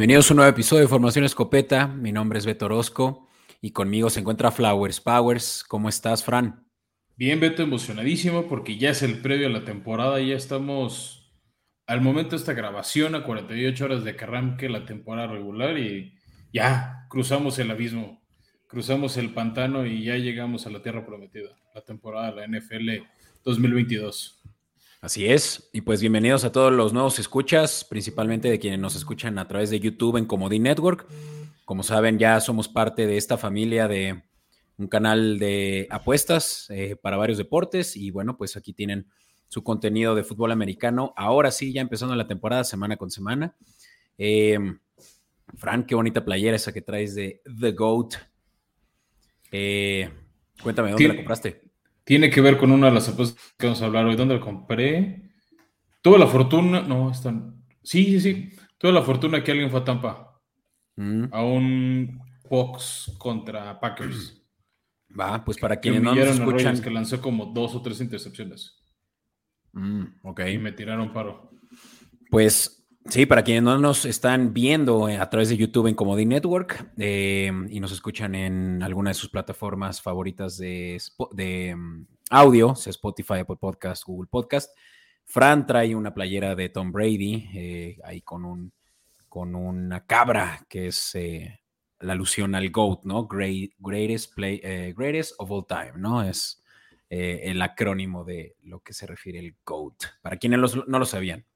Bienvenidos a un nuevo episodio de Formación Escopeta. Mi nombre es Beto Orozco y conmigo se encuentra Flowers Powers. ¿Cómo estás, Fran? Bien, Beto, emocionadísimo porque ya es el previo a la temporada. Ya estamos al momento de esta grabación a 48 horas de que arranque la temporada regular y ya cruzamos el abismo, cruzamos el pantano y ya llegamos a la tierra prometida, la temporada de la NFL 2022. Así es, y pues bienvenidos a todos los nuevos escuchas, principalmente de quienes nos escuchan a través de YouTube en Comodín Network. Como saben, ya somos parte de esta familia de un canal de apuestas eh, para varios deportes y bueno, pues aquí tienen su contenido de fútbol americano. Ahora sí, ya empezando la temporada semana con semana. Eh, Fran, qué bonita playera esa que traes de The Goat. Eh, cuéntame, ¿dónde la compraste? Tiene que ver con una de las apuestas que vamos a hablar hoy. ¿Dónde la compré? Tuve la fortuna, no, están. Sí, sí, sí. Tuve la fortuna que alguien fue a Tampa. Mm. A un Fox contra Packers. Va, pues para quienes no nos escuchan. que lanzó como dos o tres intercepciones. Mm, ok. Y me tiraron paro. Pues Sí, para quienes no nos están viendo eh, a través de YouTube en Comedy Network eh, y nos escuchan en alguna de sus plataformas favoritas de, mm, audio, sea Spotify, Apple Podcast, Google Podcast, Fran trae una playera de Tom Brady eh, ahí con, un, con una cabra que es la alusión al GOAT, ¿no? greatest, play, greatest of all time, ¿no? Es el acrónimo de lo que se refiere el GOAT, para quienes no lo sabían.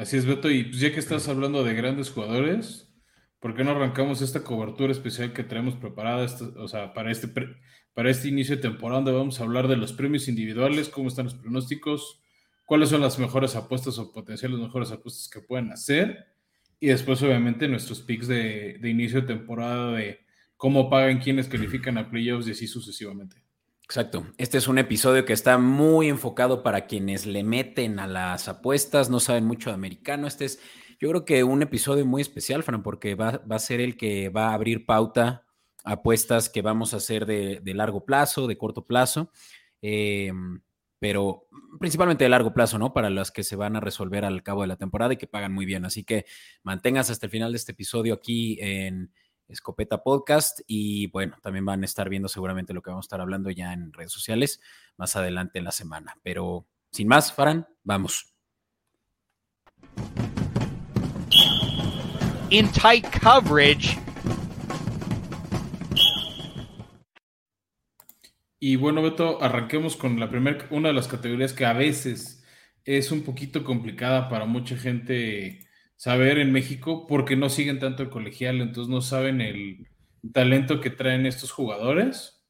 Así es, Beto. Y pues ya que estás hablando de grandes jugadores, ¿por qué no arrancamos esta cobertura especial que tenemos preparada o sea, para, este para este inicio de temporada? Vamos a hablar de los premios individuales, cómo están los pronósticos, cuáles son las mejores apuestas o potenciales mejores apuestas que pueden hacer. Y después, obviamente, nuestros picks de, de inicio de temporada de cómo pagan quienes califican a playoffs y así sucesivamente. Exacto. Este es un episodio que está muy enfocado para quienes le meten a las apuestas, no saben mucho de americano. Este es, yo creo que un episodio muy especial, Fran, porque va, a ser el que va a abrir pauta a apuestas que vamos a hacer de, largo plazo, de corto plazo, em, pero principalmente de largo plazo, ¿no? Para las que se van a resolver al cabo de la temporada y que pagan muy bien. Así que mantengas hasta el final de este episodio aquí en Escopeta Podcast y bueno, también van a estar viendo seguramente lo que vamos a estar hablando ya en redes sociales más adelante en la semana. Pero sin más, Faran, vamos. In tight coverage. Y bueno, Beto, arranquemos con la primera, una de las categorías que a veces es un poquito complicada para mucha gente saber en México porque no siguen tanto el colegial, entonces no saben el talento que traen estos jugadores.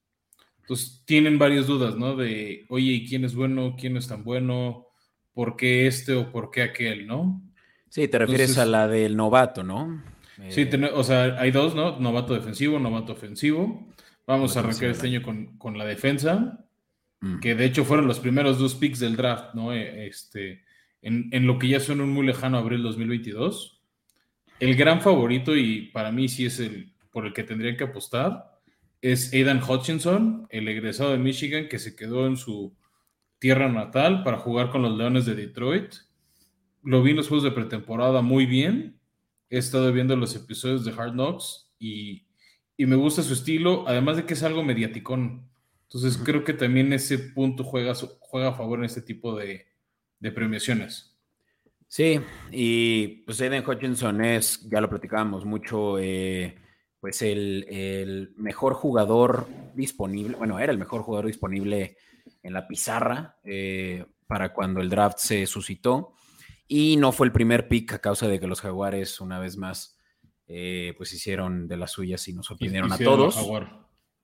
Entonces tienen varias dudas, ¿no? De, oye, ¿y quién es bueno? ¿Quién no es tan bueno? ¿Por qué este o por qué aquel, no? Sí, te refieres a la del novato, ¿no? Sí, eh, o sea, hay dos, ¿no? Novato defensivo, novato ofensivo. Vamos a arrancar este año con, la defensa, mm. que de hecho fueron los primeros dos picks del draft, ¿no? Eh, este, en, lo que ya suena un muy lejano abril 2022. El gran favorito, y para mí sí es el por el que tendrían que apostar, es Aidan Hutchinson, el egresado de Michigan que se quedó en su tierra natal para jugar con los Leones de Detroit. Lo vi en los juegos de pretemporada muy bien. He estado viendo los episodios de Hard Knocks y, me gusta su estilo, además de que es algo mediaticón. Entonces creo que también ese punto juega, juega a favor en este tipo de, de premiaciones. Sí, y pues Aiden Hutchinson es, ya lo platicábamos mucho, eh, pues el, mejor jugador disponible, bueno, era el mejor jugador disponible en la pizarra eh, para cuando el draft se suscitó y no fue el primer pick a causa de que los jaguares una vez más eh, pues hicieron de las suyas y nos sorprendieron a todos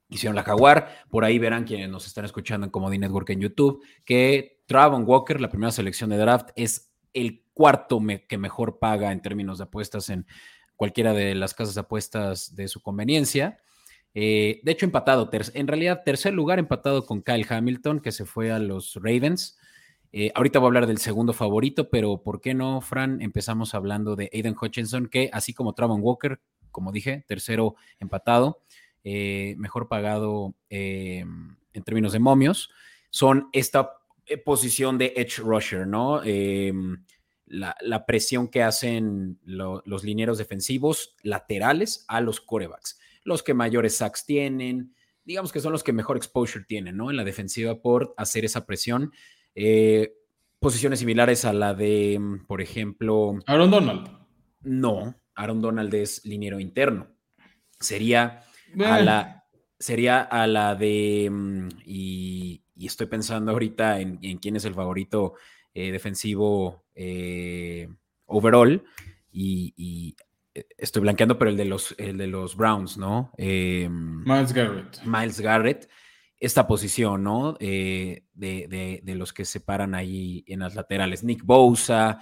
hicieron la Jaguar. Por ahí verán quienes nos están escuchando en Comedy Network en YouTube, que Travon Walker, la primera selección de draft, es el cuarto que mejor paga en términos de apuestas en cualquiera de las casas de apuestas de su conveniencia. Eh, de hecho, empatado, en realidad, tercer lugar empatado con Kyle Hamilton, que se fue a los Ravens. Eh, ahorita voy a hablar del segundo favorito, pero ¿por qué no, Fran? Empezamos hablando de Aiden Hutchinson, que así como Travon Walker, como dije, tercero empatado, eh, mejor pagado en términos de momios, son esta posición de edge rusher, ¿no? la, presión que hacen los linieros defensivos laterales a los corebacks. Los que mayores sacks tienen, digamos que son los que mejor exposure tienen, ¿no? En la defensiva por hacer esa presión. Eh, posiciones similares a la de, por ejemplo. Aaron Donald. No, Aaron Donald es liniero interno. Sería a la. Sería a la de. Mm, y, estoy pensando ahorita en, quién es el favorito eh, defensivo eh, overall. Y, eh, estoy blanqueando, pero el de los, el de los Browns, ¿no? Miles Garrett. Miles Garrett esta posición, ¿no? de, de, los que se paran ahí en las laterales. Nick Bosa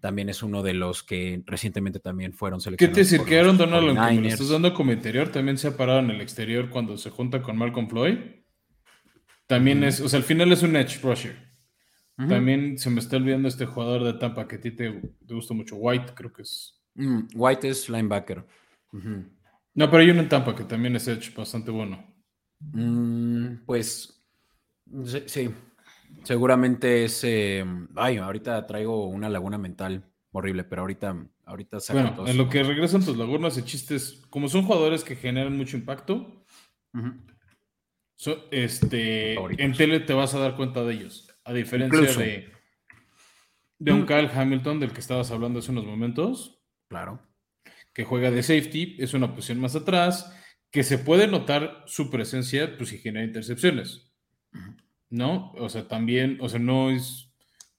también es uno de los que recientemente también fueron seleccionados. ¿Qué te decir? Que Aaron Donald, me lo estás dando como interior, también se ha parado en el exterior cuando se junta con Malcolm Floyd. También es, o sea, al final es un edge rusher. También se me está olvidando este jugador de Tampa que a ti te, gusta mucho, White, creo que es. Mm, White es linebacker. No, pero hay uno en Tampa que también es edge bastante bueno. Mm, pues sí, seguramente es. Eh, ay, ahorita traigo una laguna mental horrible, pero ahorita, ahorita Bueno, en lo que regresan tus lagunas y chistes, como son jugadores que generan mucho impacto, este, en tele te vas a dar cuenta de ellos. A diferencia de, de un mm. Kyle Hamilton del que estabas hablando hace unos momentos. Claro. Que juega de safety, es una posición más atrás que se puede notar su presencia, pues si genera intercepciones, ¿no? O sea, también, o sea, no es,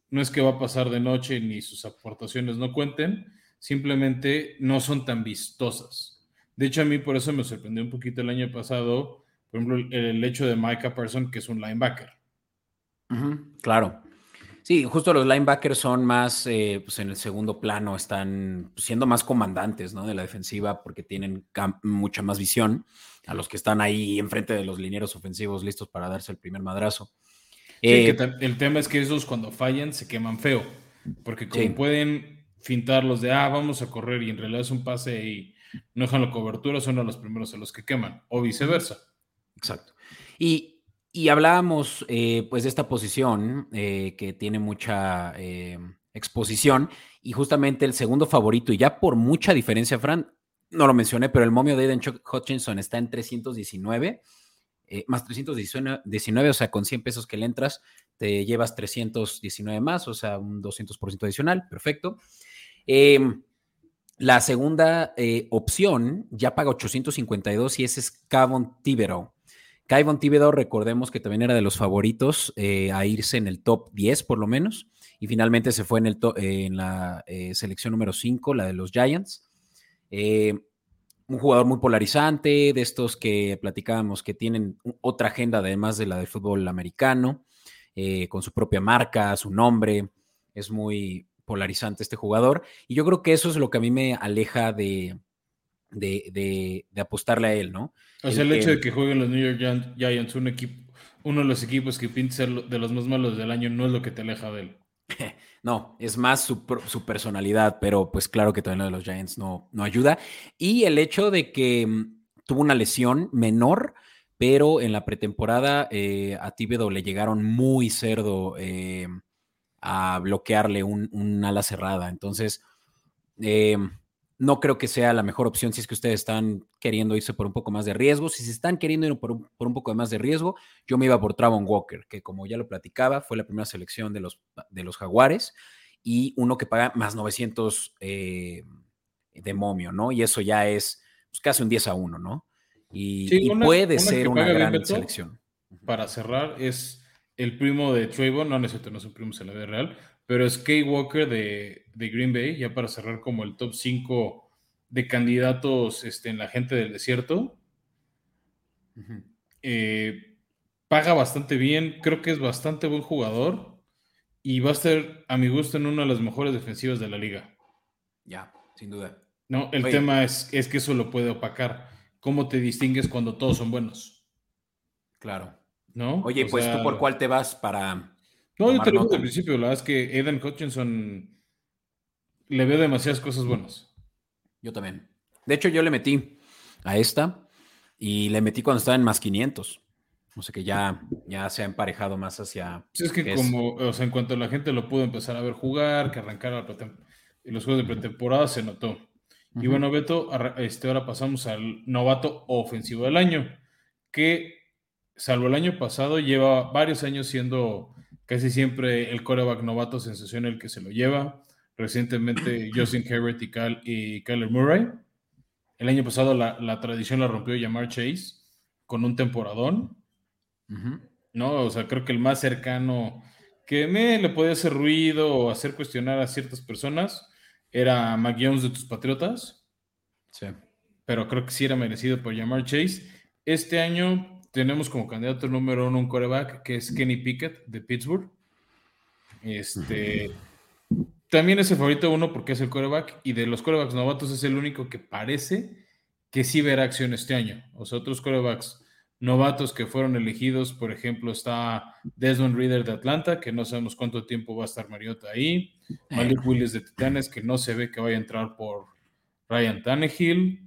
no es que va a pasar de noche ni sus aportaciones no cuenten, simplemente no son tan vistosas. De hecho, a mí por eso me sorprendió un poquito el año pasado, por ejemplo, el, hecho de Micah Person, que es un linebacker. claro. Sí, justo los linebackers son más, eh, pues en el segundo plano, están siendo más comandantes, ¿no? De la defensiva porque tienen mucha más visión a los que están ahí enfrente de los linieros ofensivos listos para darse el primer madrazo. Eh, el tema es que esos cuando fallan se queman feo, porque como pueden fintarlos de, ah, vamos a correr y en realidad es un pase y no dejan la cobertura, son los primeros a los que queman, o viceversa. Exacto. Y y hablábamos eh, pues de esta posición eh, que tiene mucha eh, exposición y justamente el segundo favorito y ya por mucha diferencia, Fran, no lo mencioné, pero el momio de Aiden Hutchinson está en 319, más 319, o sea, con 100 pesos que le entras, te llevas 319 más, o sea, un 200% adicional, perfecto. Em, la segunda opción ya paga 852 y ese es Cavon Tibero. Kai Von recordemos que también era de los favoritos eh, a irse en el top 10 por lo menos, y finalmente se fue en, el en la eh, selección número 5, la de los Giants. Eh, un jugador muy polarizante, de estos que platicábamos que tienen otra agenda además de la del fútbol americano, con su propia marca, su nombre, es muy polarizante este jugador, y yo creo que eso es lo que a mí me aleja de, de, apostarle a él, ¿no? O sea, el, hecho de que jueguen los New York Giants, un equipo, uno de los equipos que pinta ser de los más malos del año, no es lo que te aleja de él. No, es más su, personalidad, pero pues claro que todavía lo de los Giants no, no ayuda. Y el hecho de que mm, tuvo una lesión menor, pero en la pretemporada eh, a Tíbedo le llegaron muy cerdo eh, a bloquearle un, ala cerrada. Entonces, eh, no creo que sea la mejor opción si es que ustedes están queriendo irse por un poco más de riesgo. Si se están queriendo ir por un, por un poco más de riesgo, yo me iba por Travon Walker, que como ya lo platicaba, fue la primera selección de los, de los Jaguares y uno que paga más 900 eh, de momio, ¿no? Y eso ya es pues, casi un 10 a 1, ¿no? Y, puede ser una gran selección. Para cerrar, es el primo de Trayvon, no necesito, no es un primo, se la ve real, pero es Kay Walker de, Green Bay, ya para cerrar como el top 5 de candidatos este, en la gente del desierto. Eh, paga bastante bien, creo que es bastante buen jugador y va a estar, a mi gusto, en una de las mejores defensivas de la liga. Ya, sin duda. No, el tema es, es que eso lo puede opacar. ¿Cómo te distingues cuando todos son buenos? Claro. ¿No? Oye, pues tú por cuál te vas para no, yo te lo digo al principio, la verdad es que Eden Hutchinson le veo demasiadas cosas buenas. Yo también. De hecho, yo le metí a esta y le metí cuando estaba en más 500. O sea que ya, ya se ha emparejado más hacia. Sí, es que, como, o sea, en cuanto la gente lo pudo empezar a ver jugar, que arrancara los juegos de pretemporada, se notó. Y bueno, Beto, este, ahora pasamos al novato ofensivo del año, que salvo el año pasado, lleva varios años siendo casi siempre el coreback novato sensación el que se lo lleva. Recientemente Justin Herbert y, Cal, y Kyler Murray. El año pasado la, la tradición la rompió Yamar Chase con un temporadón. ¿No? O sea, creo que el más cercano que me le podía hacer ruido o hacer cuestionar a ciertas personas era Mac Jones de tus Patriotas. Sí. Pero creo que sí era merecido por llamar Chase. Este año tenemos como candidato número uno un coreback que es Kenny Pickett de Pittsburgh. Este. También es el favorito uno porque es el coreback y de los corebacks novatos es el único que parece que sí verá acción este año. Sea, otros corebacks novatos que fueron elegidos, por ejemplo, está Desmond Reader de Atlanta, que no sabemos cuánto tiempo va a estar Mariota ahí, Malik Willis de Titanes, que no se ve que vaya a entrar por Ryan Tannehill,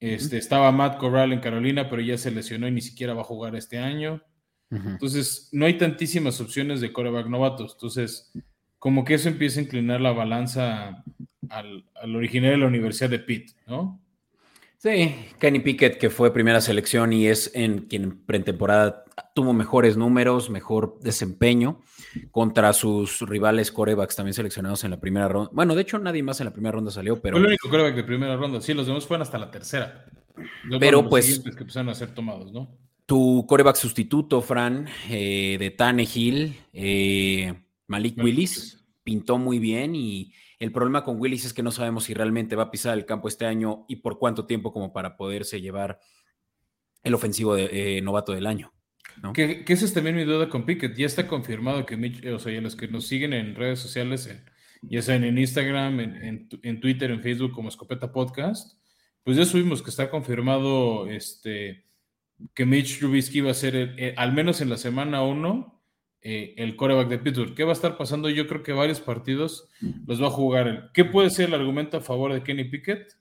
este, estaba Matt Corral en Carolina, pero ya se lesionó y ni siquiera va a jugar este año. Entonces, no hay tantísimas opciones de coreback novatos. Entonces, como que eso empieza a inclinar la balanza al, al original de la Universidad de Pitt, ¿no? Sí, Kenny Pickett, que fue primera selección y es en quien en pretemporada tuvo mejores números, mejor desempeño contra sus rivales corebacks también seleccionados en la primera ronda. Bueno, de hecho, nadie más en la primera ronda salió, pero. Fue el único coreback de primera ronda. Sí, los demás fueron hasta la tercera. pero pues. Que empezaron a ser tomados, ¿no? Tu coreback sustituto, Fran, eh, de Tannehill, eh, Malik, Willis, pintó muy bien y el problema con Willis es que no sabemos si realmente va a pisar el campo este año y por cuánto tiempo como para poderse llevar el ofensivo de, eh, novato del año. Que, esa es también mi duda con Pickett. Ya está confirmado que o sea, los que nos siguen en redes sociales, ya sea en Instagram, en, Twitter, en Facebook como Escopeta Podcast, pues ya subimos que está confirmado este, que Mitch Trubisky va a ser, al menos en la semana 1, eh, el coreback de Pittsburgh. ¿Qué va a estar pasando? Yo creo que varios partidos los va a jugar él. ¿Qué puede ser el argumento a favor de Kenny Pickett?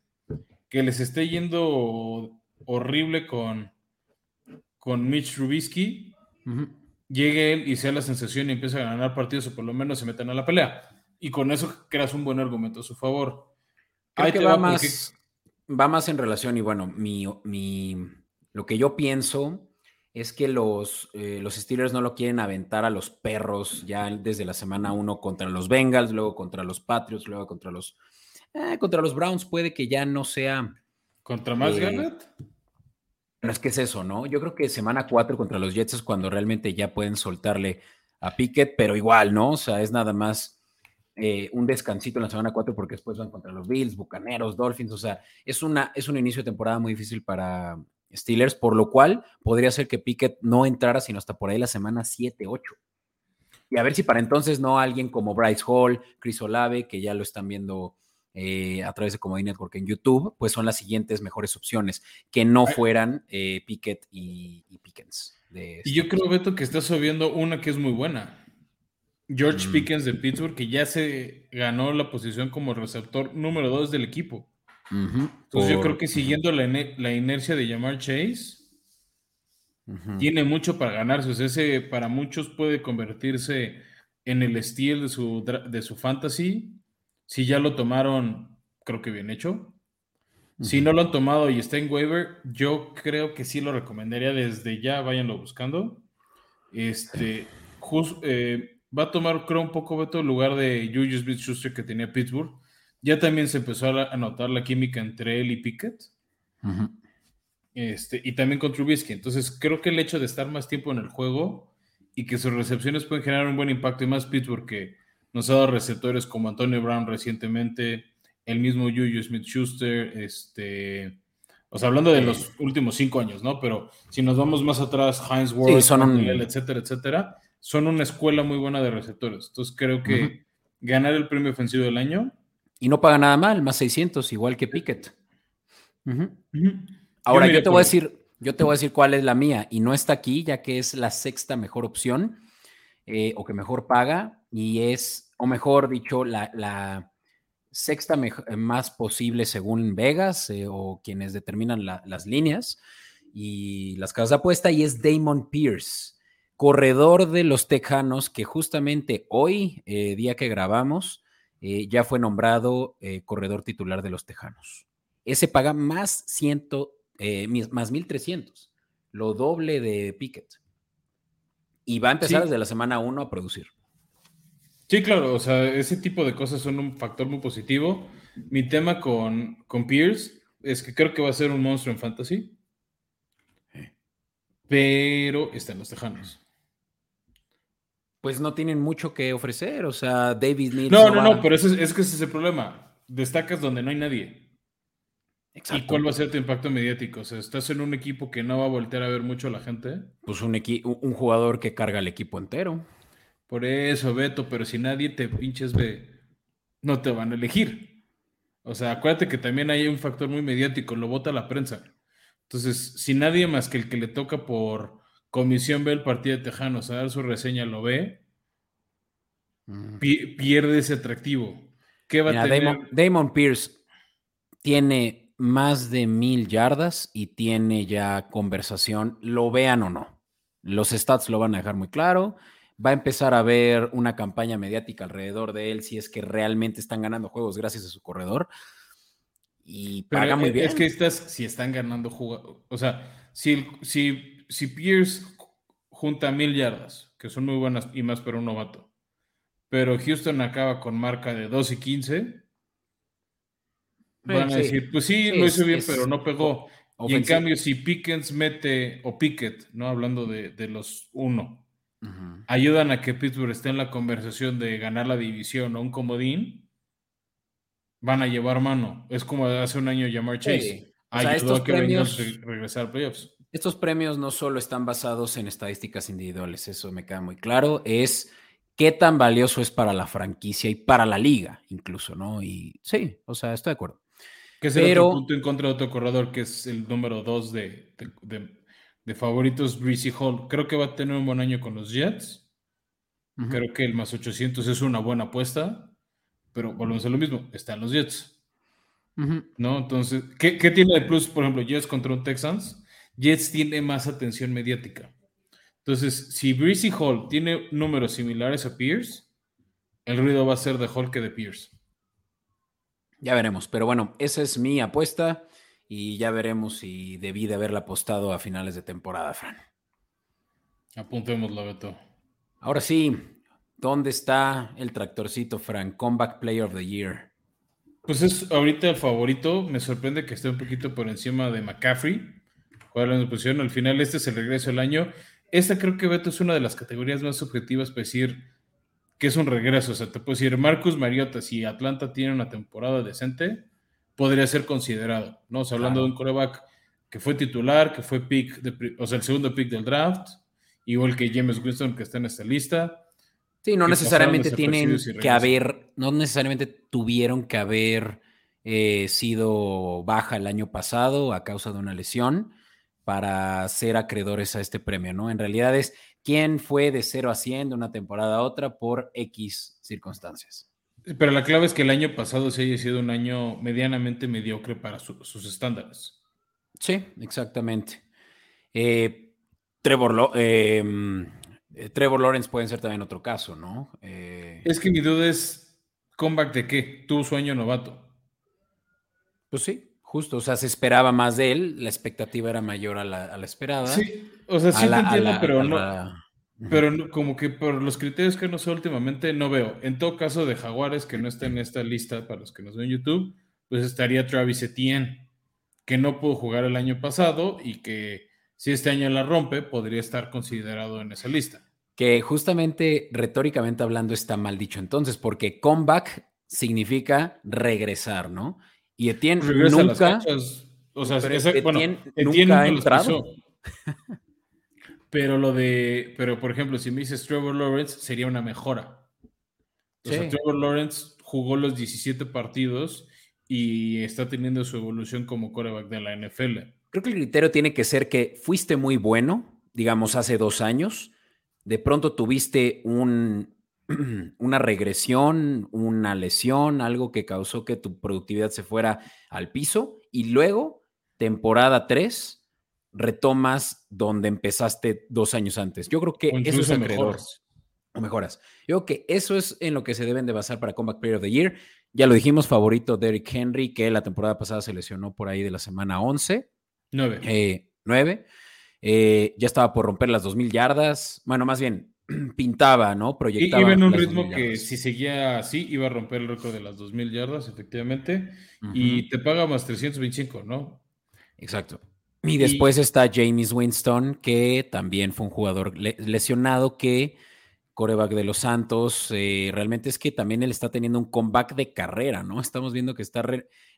Que les esté yendo horrible con, con Mitch Trubisky. Llegue él y sea la sensación y empiece a ganar partidos o por lo menos se metan a la pelea. Y con eso creas un buen argumento a su favor. Creo que va, más, va más en relación y bueno, mi, mi, lo que yo pienso es que los, eh, los Steelers no lo quieren aventar a los perros ya desde la semana uno contra los Bengals, luego contra los Patriots, luego contra los, eh, contra los Browns. Puede que ya no sea. ¿Contra más eh, Pero es que es eso, ¿no? Yo creo que semana cuatro contra los Jets es cuando realmente ya pueden soltarle a Pickett, pero igual, ¿no? O sea, es nada más eh, un descansito en la semana cuatro porque después van contra los Bills, Bucaneros, Dolphins. O sea, es, una, es un inicio de temporada muy difícil para, Steelers, por lo cual podría ser que Pickett no entrara sino hasta por ahí la semana 7-8. Y a ver si para entonces no alguien como Bryce Hall, Chris Olave, que ya lo están viendo eh, a través de Comedy Network en YouTube, pues son las siguientes mejores opciones, que no fueran eh, Pickett y, Pickens. y yo creo, Beto, que está subiendo una que es muy buena. George mm. Pickens de Pittsburgh, que ya se ganó la posición como receptor número 2 del equipo. Entonces yo creo que siguiendo la, inercia de llamar Chase, tiene mucho para ganarse. ese para muchos puede convertirse en el estilo de su, de su fantasy. Si ya lo tomaron, creo que bien hecho. Si no lo han tomado y está en waiver, yo creo que sí lo recomendaría desde ya, váyanlo buscando. Este, eh, va a tomar, creo, un poco Beto el lugar de Julius Smith Schuster que tenía Pittsburgh ya también se empezó a notar la química entre él y Pickett. este, y también con Trubisky. Entonces, creo que el hecho de estar más tiempo en el juego y que sus recepciones pueden generar un buen impacto, y más Pittsburgh que nos ha dado receptores como Antonio Brown recientemente, el mismo Juju Smith Schuster, este. O sea, hablando de los últimos cinco años, ¿no? Pero si nos vamos más atrás, Heinz Ward, etcétera, etcétera, son una escuela muy buena de receptores. Entonces creo que ganar el premio ofensivo del año y no paga nada mal, más 600, igual que Pickett. Ahora, yo, te voy a decir, yo te voy a decir cuál es la mía, y no está aquí, ya que es la sexta mejor opción, eh, o que mejor paga, y es, o mejor dicho, la, sexta más posible según Vegas, eh, o quienes determinan las líneas, y las casas de apuesta, y es Damon Pierce, corredor de los Tejanos, que justamente hoy, eh, día que grabamos, eh, ya fue nombrado eh, corredor titular de los Tejanos. Ese paga más, ciento, más 1300, lo doble de Pickett. Y va a empezar desde la semana 1 a producir. Sí, claro, o sea, ese tipo de cosas son un factor muy positivo. Mi tema con, con Pierce es que creo que va a ser un monstruo en fantasy. Pero están los tejanos. Pues no tienen mucho que ofrecer. O sea, David Mills. No, no, no, pero es, es que ese es el problema. Destacas donde no hay nadie. Exacto. ¿Y cuál va a ser tu impacto mediático? O sea, ¿estás en un equipo que no va a voltear a ver mucho a la gente? Pues un, un jugador que carga el equipo entero. Por eso, Beto, pero si nadie te pinches ve, no te van a elegir. O sea, acuérdate que también hay un factor muy mediático, lo vota la prensa. Entonces, si nadie más que el que le toca por comisión ve el partido de Tejanos a dar su reseña lo ve, mm. pierde ese atractivo. ¿Qué va a tener? Damon, Pierce tiene más de mil yardas y tiene ya conversación, lo vean o no. Los stats lo van a dejar muy claro. Va a empezar a haber una campaña mediática alrededor de él si es que realmente están ganando juegos gracias a su corredor y paga muy e, bien. Es que estas, si están ganando jugadores, o sea, si, si, si Pierce junta mil yardas, que son muy buenas y más para un novato, pero Houston acaba con marca de 2 y 15, van a decir, pues sí, lo hizo bien, pero no pegó. Y en cambio, si Pickens mete, o Pickett, ¿no? Hablando de, de los uno, ayudan a que Pittsburgh esté en la conversación de ganar la división o un comodín, van a llevar mano. Es como hace un año llamar Chase. estos premios, regresar a playoffs. Estos premios no solo están basados en estadísticas individuales, eso me queda muy claro, es qué tan valioso es para la franquicia y para la liga, incluso, ¿no? Y sí, o sea, estoy de acuerdo. Que es el otro punto en contra de otro corredor, que es el número dos de, de, favoritos, Breezy Hall. Creo que va a tener un buen año con los Jets. Creo que el más 800 es una buena apuesta pero volvemos a lo mismo, están los Jets. ¿No? Entonces, ¿qué, tiene de plus, por ejemplo, Jets contra un Texans? Jets tiene más atención mediática. Entonces, si Breezy Hall tiene números similares a Pierce, el ruido va a ser de Hall que de Pierce. Ya veremos, pero bueno, esa es mi apuesta y ya veremos si debí de haberla apostado a finales de temporada, Fran. Apuntémosla, Beto. Ahora sí, ¿Dónde está el tractorcito, Frank? Comeback Player of the Year. Pues es ahorita el favorito. Me sorprende que esté un poquito por encima de McCaffrey. Juega la posición. Al final, este es el regreso del año. Esta creo que Beto es una de las categorías más objetivas para decir que es un regreso. O sea, te puedo decir, Marcus Mariota, si Atlanta tiene una temporada decente, podría ser considerado. ¿no? O sea, hablando de un coreback que fue titular, que fue pick, o sea, el segundo pick del draft, igual que James Winston, que está en esta lista Sí, no necesariamente tienen que haber, no necesariamente tuvieron que haber eh, sido baja el año pasado a causa de una lesión para ser acreedores a este premio, ¿no? En realidad es quién fue de 0 a 100 de una temporada a otra por X circunstancias. Pero la clave es que el año pasado se haya sido un año medianamente mediocre para sus estándares. Sí, exactamente. Eh, Trevor, eh, eh, Trevor Lawrence puede ser también otro caso, ¿no? Eh, es que mi duda es, ¿comeback de qué? Tu sueño novato. Pues sí, justo, o sea, se esperaba más de él, la expectativa era mayor a la, esperada. Sí, o sea, sí te entiendo, pero no. Pero como que por los criterios que no sé últimamente, no veo. En todo caso, de Jaguares, que no está en esta lista para los que nos ven en YouTube, pues estaría Travis Etienne, que no pudo jugar el año pasado y que si este año la rompe, podría estar considerado en esa lista que justamente retóricamente hablando está mal dicho entonces, porque comeback significa regresar, ¿no? Y Etienne nunca... o sea, Etienne, nunca ha entrado. pero lo de, pero por ejemplo, si me dices Trevor Lawrence, sería una mejora. O sea, Trevor Lawrence jugó los 17 partidos y está teniendo su evolución como coreback de la NFL. Creo que el criterio tiene que ser que fuiste muy bueno, digamos, hace dos años, de pronto tuviste un, una regresión, una lesión, algo que causó que tu productividad se fuera al piso y luego, temporada 3, retomas donde empezaste dos años antes. Yo creo que eso es acreedor. O mejoras. Yo creo que eso es en lo que se deben de basar para Comeback Player of the Year. Ya lo dijimos, favorito Derrick Henry, que la temporada pasada se lesionó por ahí de la semana 11. 9. Eh, 9. Eh, ya estaba por romper las 2.000 yardas. Bueno, más bien, pintaba, ¿no? Proyectaba. Iba en un ritmo que si seguía así, iba a romper el récord de las 2.000 yardas, efectivamente. Y te paga más 325, ¿no? Exacto. Y después está James Winston, que también fue un jugador lesionado que coreback de los Santos, eh, realmente es que también él está teniendo un comeback de carrera, ¿no? Estamos viendo que está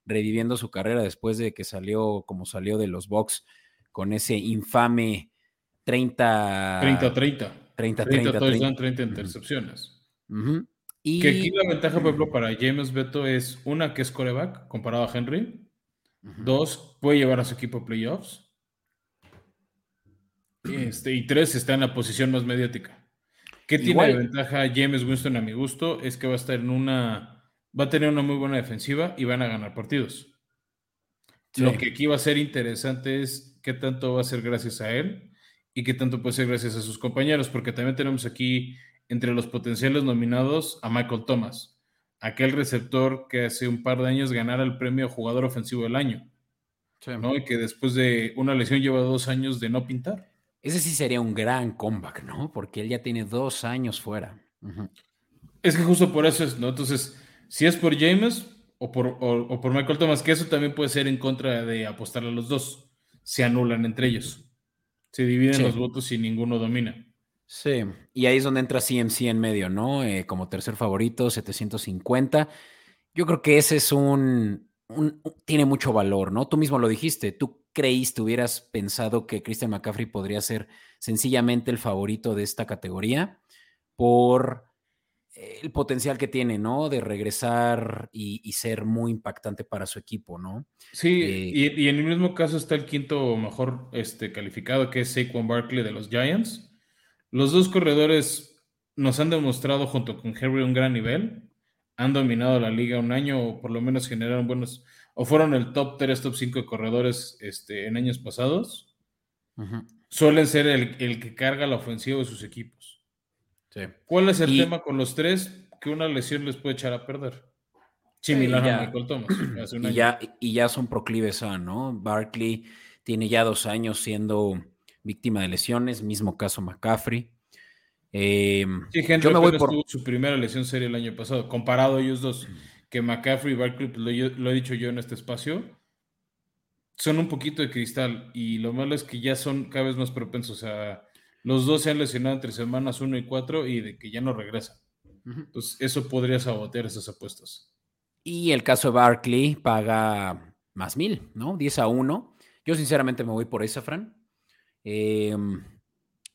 reviviendo su carrera después de que salió, como salió de los Bucks, con ese infame 30... 30-30. 30-30. 30, 30 intercepciones. y... Que aquí la ventaja, por ejemplo, para James Beto es una que es coreback comparado a Henry. Dos, puede llevar a su equipo a playoffs. Este, y tres, está en la posición más mediática. ¿Qué tiene de ventaja James Winston a mi gusto? Es que va a estar en una. Va a tener una muy buena defensiva y van a ganar partidos. Lo que aquí va a ser interesante es qué tanto va a ser gracias a él y qué tanto puede ser gracias a sus compañeros, porque también tenemos aquí entre los potenciales nominados a Michael Thomas, aquel receptor que hace un par de años ganara el premio Jugador Ofensivo del Año, ¿no? Y que después de una lesión lleva dos años de no pintar. Ese sí sería un gran comeback, ¿no? Porque él ya tiene dos años fuera. Es que justo por eso es, ¿no? Entonces, si es por James o por, por Michael Thomas, que eso también puede ser en contra de apostar a los dos, se anulan entre ellos. Se dividen los votos y ninguno domina. Sí, y ahí es donde entra CMC en medio, ¿no? Eh, como tercer favorito, 750. Yo creo que ese es un, un, tiene mucho valor, ¿no? Tú mismo lo dijiste, tú creíste, hubieras pensado que Christian McCaffrey podría ser sencillamente el favorito de esta categoría por el potencial que tiene, ¿no? De regresar y, ser muy impactante para su equipo, ¿no? Sí, eh, y, en el mismo caso está el quinto mejor este, calificado, que es Saquon Barkley de los Giants. Los dos corredores nos han demostrado junto con Henry un gran nivel, han dominado la liga un año o por lo menos generaron buenos o fueron el top 3, top 5 de corredores este, en años pasados, suelen ser el, que carga la ofensiva de sus equipos. ¿Cuál es el tema con los tres? Que una lesión les puede echar a perder. Similar a Michael Thomas. y, Ya, y ya son proclives a, ¿no? Barkley tiene ya dos años siendo víctima de lesiones, mismo caso McCaffrey. Em, sí, gente, yo me voy por su primera lesión seria el año pasado, comparado a ellos dos que McCaffrey y Barkley, pues, lo, he dicho yo en este espacio, son un poquito de cristal y lo malo es que ya son cada vez más propensos. Sea, los dos se han lesionado entre semanas 1 y 4 y de que ya no regresan. Entonces, eso podría sabotear esas apuestas. Y el caso de Barkley paga más mil, ¿no? 10 a 1. Yo sinceramente me voy por esa, Fran. Em,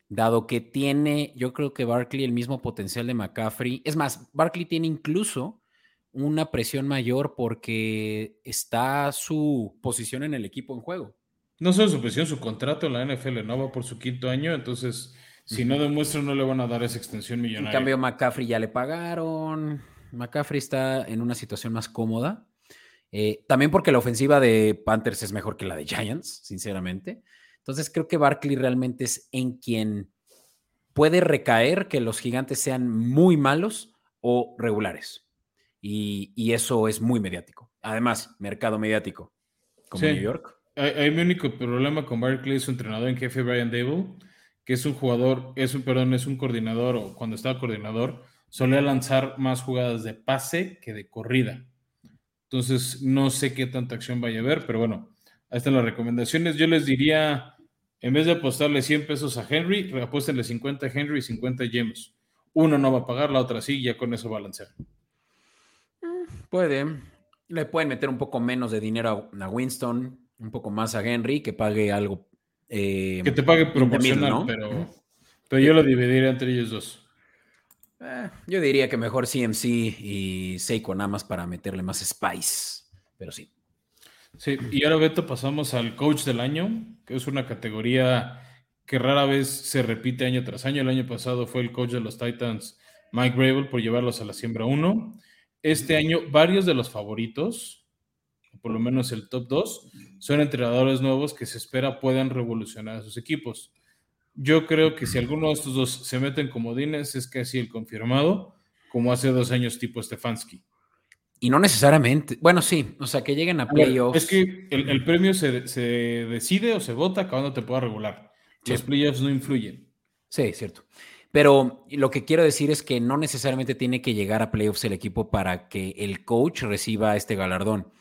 dado que tiene, yo creo que Barkley el mismo potencial de McCaffrey. Es más, Barkley tiene incluso una presión mayor porque está su posición en el equipo en juego. No solo su posición, su contrato en la NFL no va por su quinto año, entonces si no demuestra no le van a dar esa extensión millonaria. En cambio, McCaffrey ya le pagaron. McCaffrey está en una situación más cómoda. Eh, también porque la ofensiva de Panthers es mejor que la de Giants, sinceramente. Entonces creo que Barkley realmente es en quien puede recaer que los gigantes sean muy malos o regulares. Y, eso es muy mediático. Además, mercado mediático, como New York. Hay, mi único problema con Barkley es su entrenador en jefe, Brian Dable, que es un jugador, es un, perdón, es un coordinador, o cuando estaba coordinador, solía lanzar más jugadas de pase que de corrida. Entonces, no sé qué tanta acción vaya a haber, pero bueno, ahí están las recomendaciones. Yo les diría, en vez de apostarle 100 pesos a Henry, apuéstenle 50 a Henry y 50 a James. Uno no va a pagar, la otra sí, ya con eso balancear. Puede. Le pueden meter un poco menos de dinero a, Winston, un poco más a Henry, que pague algo. Eh, que te pague proporcional, pero, pero yo lo dividiría entre ellos dos. Eh, yo diría que mejor CMC y Seiko nada más para meterle más spice, pero sí. Sí, y ahora Beto pasamos al coach del año, que es una categoría que rara vez se repite año tras año. El año pasado fue el coach de los Titans, Mike Gravel, por llevarlos a la siembra 1. Este año, varios de los favoritos, por lo menos el top 2, son entrenadores nuevos que se espera puedan revolucionar a sus equipos. Yo creo que si alguno de estos dos se meten como Dines, es casi el confirmado, como hace dos años tipo Stefanski. Y no necesariamente, bueno, sí, o sea, que lleguen a playoffs. Es que el, premio se, decide o se vota acabando te pueda regular. Los playoffs no influyen. Sí, cierto. Pero lo que quiero decir es que no necesariamente tiene que llegar a playoffs el equipo para que el coach reciba este galardón.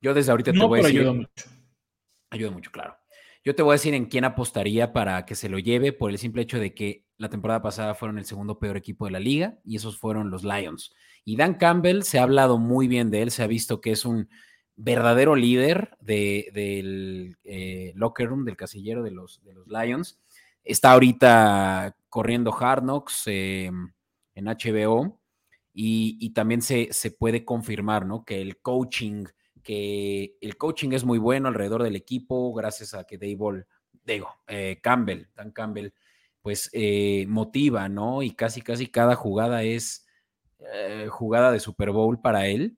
Yo desde ahorita te voy a decir. Ayuda mucho. Ayuda mucho, claro. Yo te voy a decir en quién apostaría para que se lo lleve por el simple hecho de que la temporada pasada fueron el segundo peor equipo de la liga y esos fueron los Lions. Y Dan Campbell se ha hablado muy bien de él, se ha visto que es un verdadero líder del eh, locker room, del casillero de los, de los Lions. Está ahorita corriendo Hard Knocks em, en HBO y, también se, se, puede confirmar, ¿no? Que el coaching, que el coaching es muy bueno alrededor del equipo, gracias a que Dave digo, eh, Campbell, Dan Campbell, pues eh, motiva, ¿no? Y casi, casi cada jugada es eh, jugada de Super Bowl para él,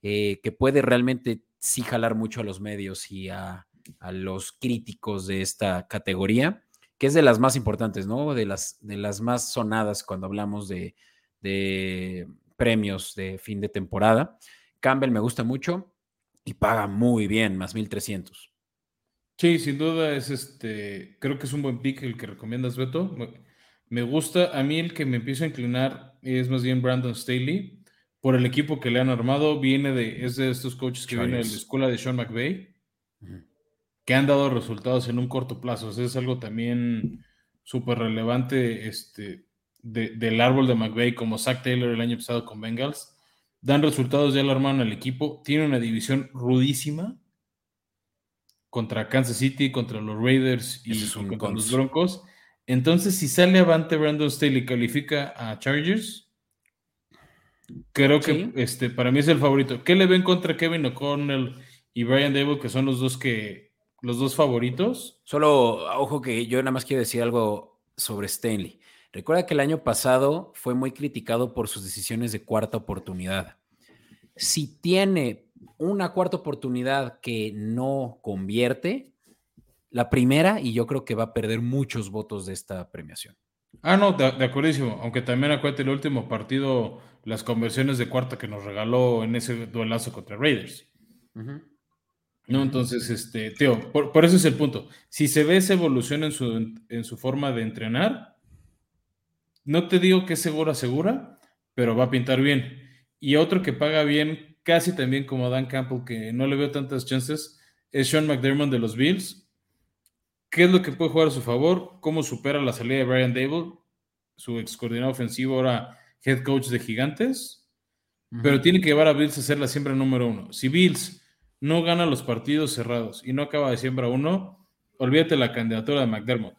que puede realmente sí jalar mucho a los medios y a, a los críticos de esta categoría que es de las más importantes, ¿no? De las, de las más sonadas cuando hablamos de, premios de fin de temporada. Campbell me gusta mucho y paga muy bien, más 1300. Sí, sin duda es este, creo que es un buen pick el que recomiendas, Beto. Me gusta, a mí el que me empiezo a inclinar es más bien Brandon Staley, por el equipo que le han armado, viene de, es de estos coaches que vienen de la escuela de Sean McVay que han dado resultados en un corto plazo. es algo también súper relevante este, del árbol de McVeigh, como Zach Taylor el año pasado con Bengals. Dan resultados, ya lo armaron el equipo. Tiene una división rudísima contra Kansas City, contra los Raiders y contra los Broncos. Entonces, si sale avante Brandon Staley y califica a Chargers, creo que este, para mí es el favorito. ¿Qué le ven contra Kevin O'Connell y Brian Dable, que son los dos que los dos favoritos. Solo, ojo que yo nada más quiero decir algo sobre Stanley. Recuerda que el año pasado fue muy criticado por sus decisiones de cuarta oportunidad. Si tiene una cuarta oportunidad que no convierte, la primera, y yo creo que va a perder muchos votos de esta premiación. Ah, no, de, de acuerdísimo. Aunque también acuérdate el último partido, las conversiones de cuarta que nos regaló en ese duelazo contra Raiders. ¿no? Entonces, este, Teo, por, eso es el punto. Si se ve esa evolución en su, en su forma de entrenar, no te digo que es segura, segura, pero va a pintar bien. Y otro que paga bien, casi también como Dan Campbell, que no le veo tantas chances, es Sean McDermott de los Bills. ¿Qué es lo que puede jugar a su favor? ¿Cómo supera la salida de Brian Dable, su ex coordinador ofensivo, ahora head coach de Gigantes? Pero tiene que llevar a Bills a ser la siembra número uno. Si Bills no gana los partidos cerrados y no acaba de siembra uno, olvídate la candidatura de McDermott.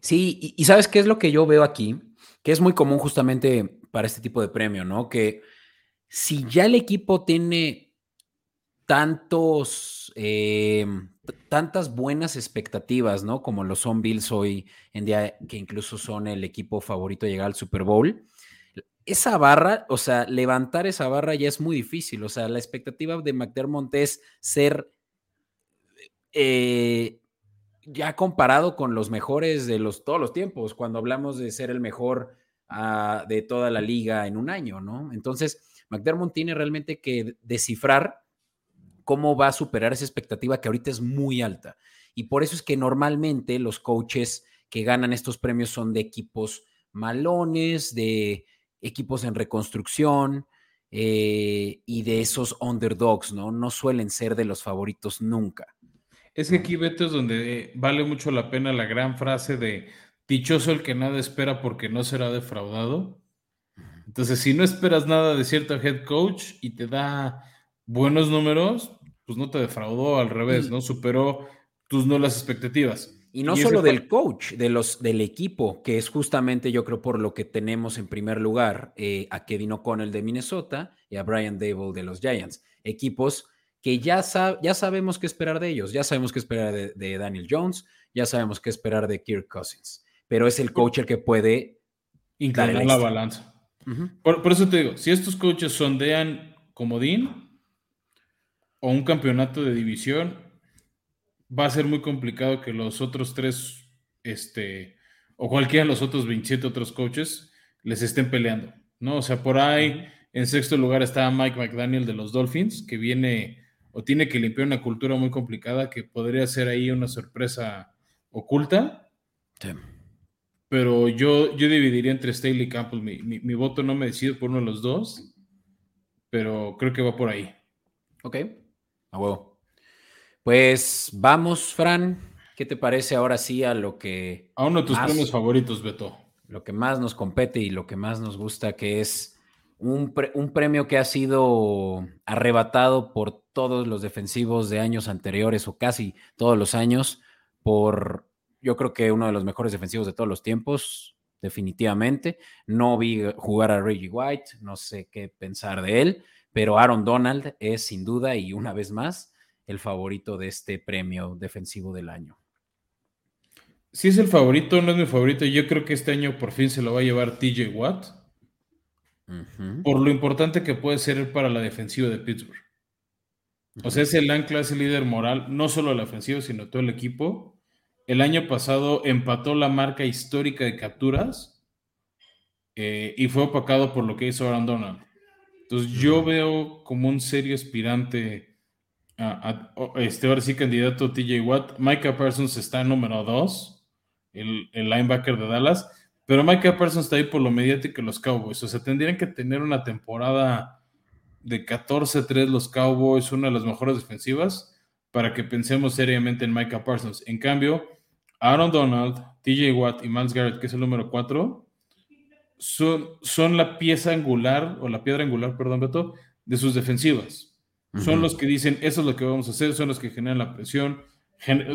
Sí, y, ¿sabes qué es lo que yo veo aquí? Que es muy común justamente para este tipo de premio, ¿no? Que si ya el equipo tiene tantos, eh, tantas buenas expectativas, ¿no? Como lo son Bills hoy en día, que incluso son el equipo favorito a llegar al Super Bowl esa barra, o sea, levantar esa barra ya es muy difícil. O sea, la expectativa de McDermott es ser eh, ya comparado con los mejores de los, todos los tiempos, cuando hablamos de ser el mejor ah, de toda la liga en un año, ¿no? Entonces, McDermott tiene realmente que descifrar cómo va a superar esa expectativa que ahorita es muy alta. Y por eso es que normalmente los coaches que ganan estos premios son de equipos malones, de equipos en reconstrucción eh, y de esos underdogs, ¿no? No suelen ser de los favoritos nunca. Es que aquí, Beto, es donde vale mucho la pena la gran frase de dichoso el que nada espera porque no será defraudado. Entonces, si no esperas nada de cierto head coach y te da buenos números, pues no te defraudó, al revés, ¿no? Superó tus nulas expectativas. Y no solo del coach, de los, del equipo, que es justamente yo creo por lo que tenemos en primer lugar eh, a Kevin O'Connell de Minnesota y a Brian Dable de los Giants. Equipos que ya, ya sabemos qué esperar de ellos, ya sabemos qué esperar de, Daniel Jones, ya sabemos qué esperar de Kirk Cousins, pero es el coach el que puede inclinar la balanza. por, eso te digo, si estos coaches sondean comodín, o un campeonato de división, va a ser muy complicado que los otros tres, este, o cualquiera de los otros 27 otros coaches les estén peleando, ¿no? O sea, por ahí en sexto lugar está Mike McDaniel de los Dolphins, que viene o tiene que limpiar una cultura muy complicada que podría ser ahí una sorpresa oculta. Pero yo, yo dividiría entre Staley y Campbell. Mi, voto no me decido por uno de los dos, pero creo que va por ahí. Ok, a huevo. Pues vamos, Fran. ¿Qué te parece ahora sí a lo que... A uno de tus premios favoritos, Beto. Lo que más nos compete y lo que más nos gusta, que es un, un premio que ha sido arrebatado por todos los defensivos de años anteriores o casi todos los años por yo creo que uno de los mejores defensivos de todos los tiempos, definitivamente. No vi jugar a Reggie White, no sé qué pensar de él, pero Aaron Donald es sin duda y una vez más el favorito de este premio defensivo del año. Si es el favorito, no es mi favorito. Yo creo que este año por fin se lo va a llevar TJ Watt. Por lo importante que puede ser para la defensiva de Pittsburgh. O sea, es el ancla, es el líder moral, no solo la ofensiva, sino todo el equipo el año pasado empató la marca histórica de capturas eh, y fue opacado por lo que hizo Aaron Donald. Entonces yo veo como un serio aspirante a, este ahora sí candidato TJ Watt. Micah Parsons está en número 2, el, el, linebacker de Dallas, pero Micah Parsons está ahí por lo mediático de los Cowboys. O sea, tendrían que tener una temporada de 14-3 los Cowboys, una de las mejores defensivas, para que pensemos seriamente en Micah Parsons. En cambio, Aaron Donald, TJ Watt y Miles Garrett, que es el número 4, son, son la pieza angular, o la piedra angular, perdón, Beto, de sus defensivas. Son los que dicen, eso es lo que vamos a hacer, son los que generan la presión,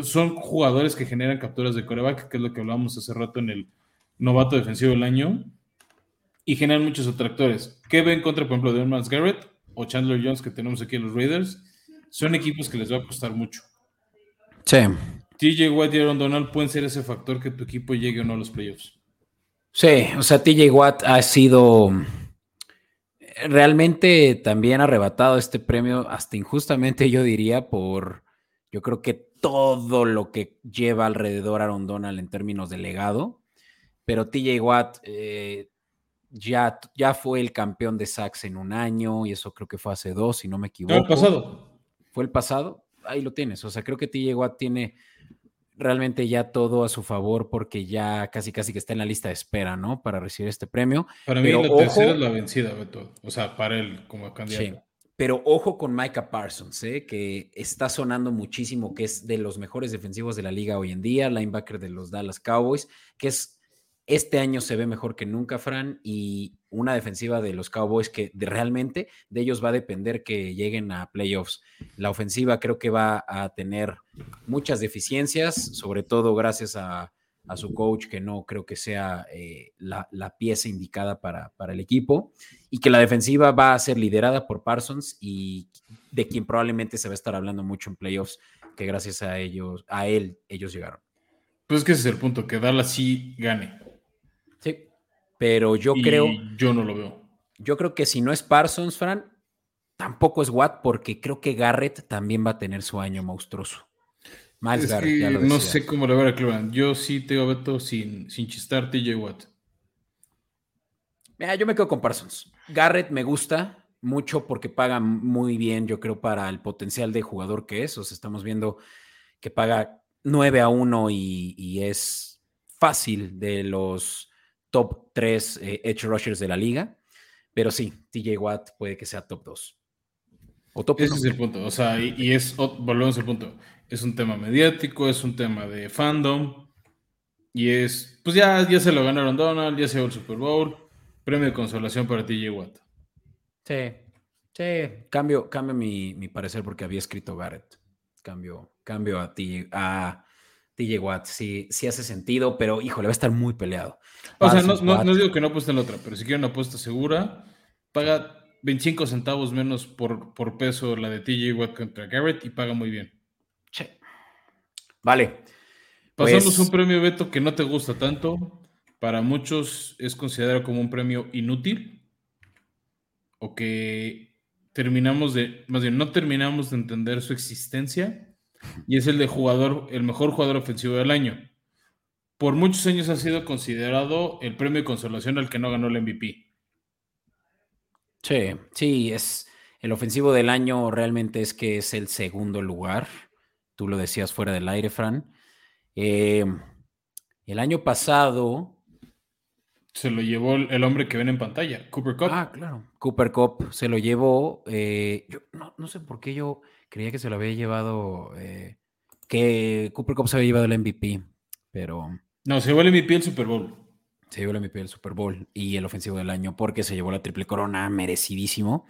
son jugadores que generan capturas de coreback, que es lo que hablábamos hace rato en el novato defensivo del año, y generan muchos atractores. ¿Qué ven contra, por ejemplo, de Miles Garrett o Chandler Jones que tenemos aquí en los Raiders? Son equipos que les va a costar mucho. Sí, TJ Watt y Aaron Donald pueden ser ese factor que tu equipo llegue o no a los playoffs. Sí, o sea, TJ Watt ha sido realmente también arrebatado este premio, hasta injustamente yo diría, por yo creo que todo lo que lleva alrededor Aaron Donald en términos de legado, pero TJ Watt eh, ya, ya fue el campeón de sacks en un año y eso creo que fue hace dos, si no me equivoco. No, el pasado. ¿Fue el pasado? Ahí lo tienes, o sea, creo que TJ Watt tiene realmente ya todo a su favor porque ya casi casi que está en la lista de espera, ¿no? Para recibir este premio. Para mí la tercera es la vencida, Beto. O sea, para él como candidato. Sí. Pero ojo con Micah Parsons, ¿eh? que está sonando muchísimo, que es de los mejores defensivos de la liga hoy en día, linebacker de los Dallas Cowboys, que es este año se ve mejor que nunca, Fran, y una defensiva de los Cowboys que realmente de ellos va a depender que lleguen a playoffs. La ofensiva creo que va a tener muchas deficiencias, sobre todo gracias a, su coach, que no creo que sea eh, la, pieza indicada para, para, el equipo, y que la defensiva va a ser liderada por Parsons y de quien probablemente se va a estar hablando mucho en playoffs, que gracias a ellos, a él, ellos llegaron. Pues que ese es el punto, que Dallas sí gane. Pero yo creo. Yo no lo veo. Yo creo que si no es Parsons, Fran, tampoco es Watt, porque creo que Garrett también va a tener su año monstruoso. Más Garrett, No sé cómo lo va a Cleveland. Yo sí tengo Beto sin, sin chistar TJ Watt. Mira, yo me quedo con Parsons. Garrett me gusta mucho porque paga muy bien, yo creo, para el potencial de jugador que es. O sea, estamos viendo que paga 9 a 1 y, y es fácil de los top 3 eh, edge rushers de la liga. Pero sí, TJ Watt puede que sea top 2. O top Ese es el punto. O sea, y, es, volvemos al punto. Es un tema mediático, es un tema de fandom. Y es, pues ya, ya se lo ganaron Donald, ya se dio el Super Bowl. Premio de consolación para TJ Watt. Sí, sí. Cambio, cambio mi, mi parecer porque había escrito Garrett. Cambio, cambio a ti, a TJ Watt, sí, sí hace sentido, pero híjole, va a estar muy peleado. O sea, no, digo que no apuesten en otra, pero si quieren una apuesta segura, paga 25 centavos menos por, por peso la de TJ Watt contra Garrett y paga muy bien. Che. Vale. Pasamos pues un premio Beto que no te gusta tanto. Para muchos es considerado como un premio inútil o que terminamos de, más bien, no terminamos de entender su existencia y es el de jugador, el mejor jugador ofensivo del año. Por muchos años ha sido considerado el premio de consolación al que no ganó el MVP. Sí, sí, es el ofensivo del año realmente es que es el segundo lugar. Tú lo decías fuera del aire, Fran. Eh, el año pasado. Se lo llevó el hombre que ven en pantalla, Cooper Cup. Ah, claro. Cooper Cup se lo llevó. Eh, yo no, no, sé por qué yo creía que se lo había llevado. Eh, que Cooper Cup se había llevado el MVP, pero. No, se llevó el MVP el Super Bowl. Se llevó el MVP del Super Bowl y el ofensivo del año porque se llevó la triple corona, merecidísimo.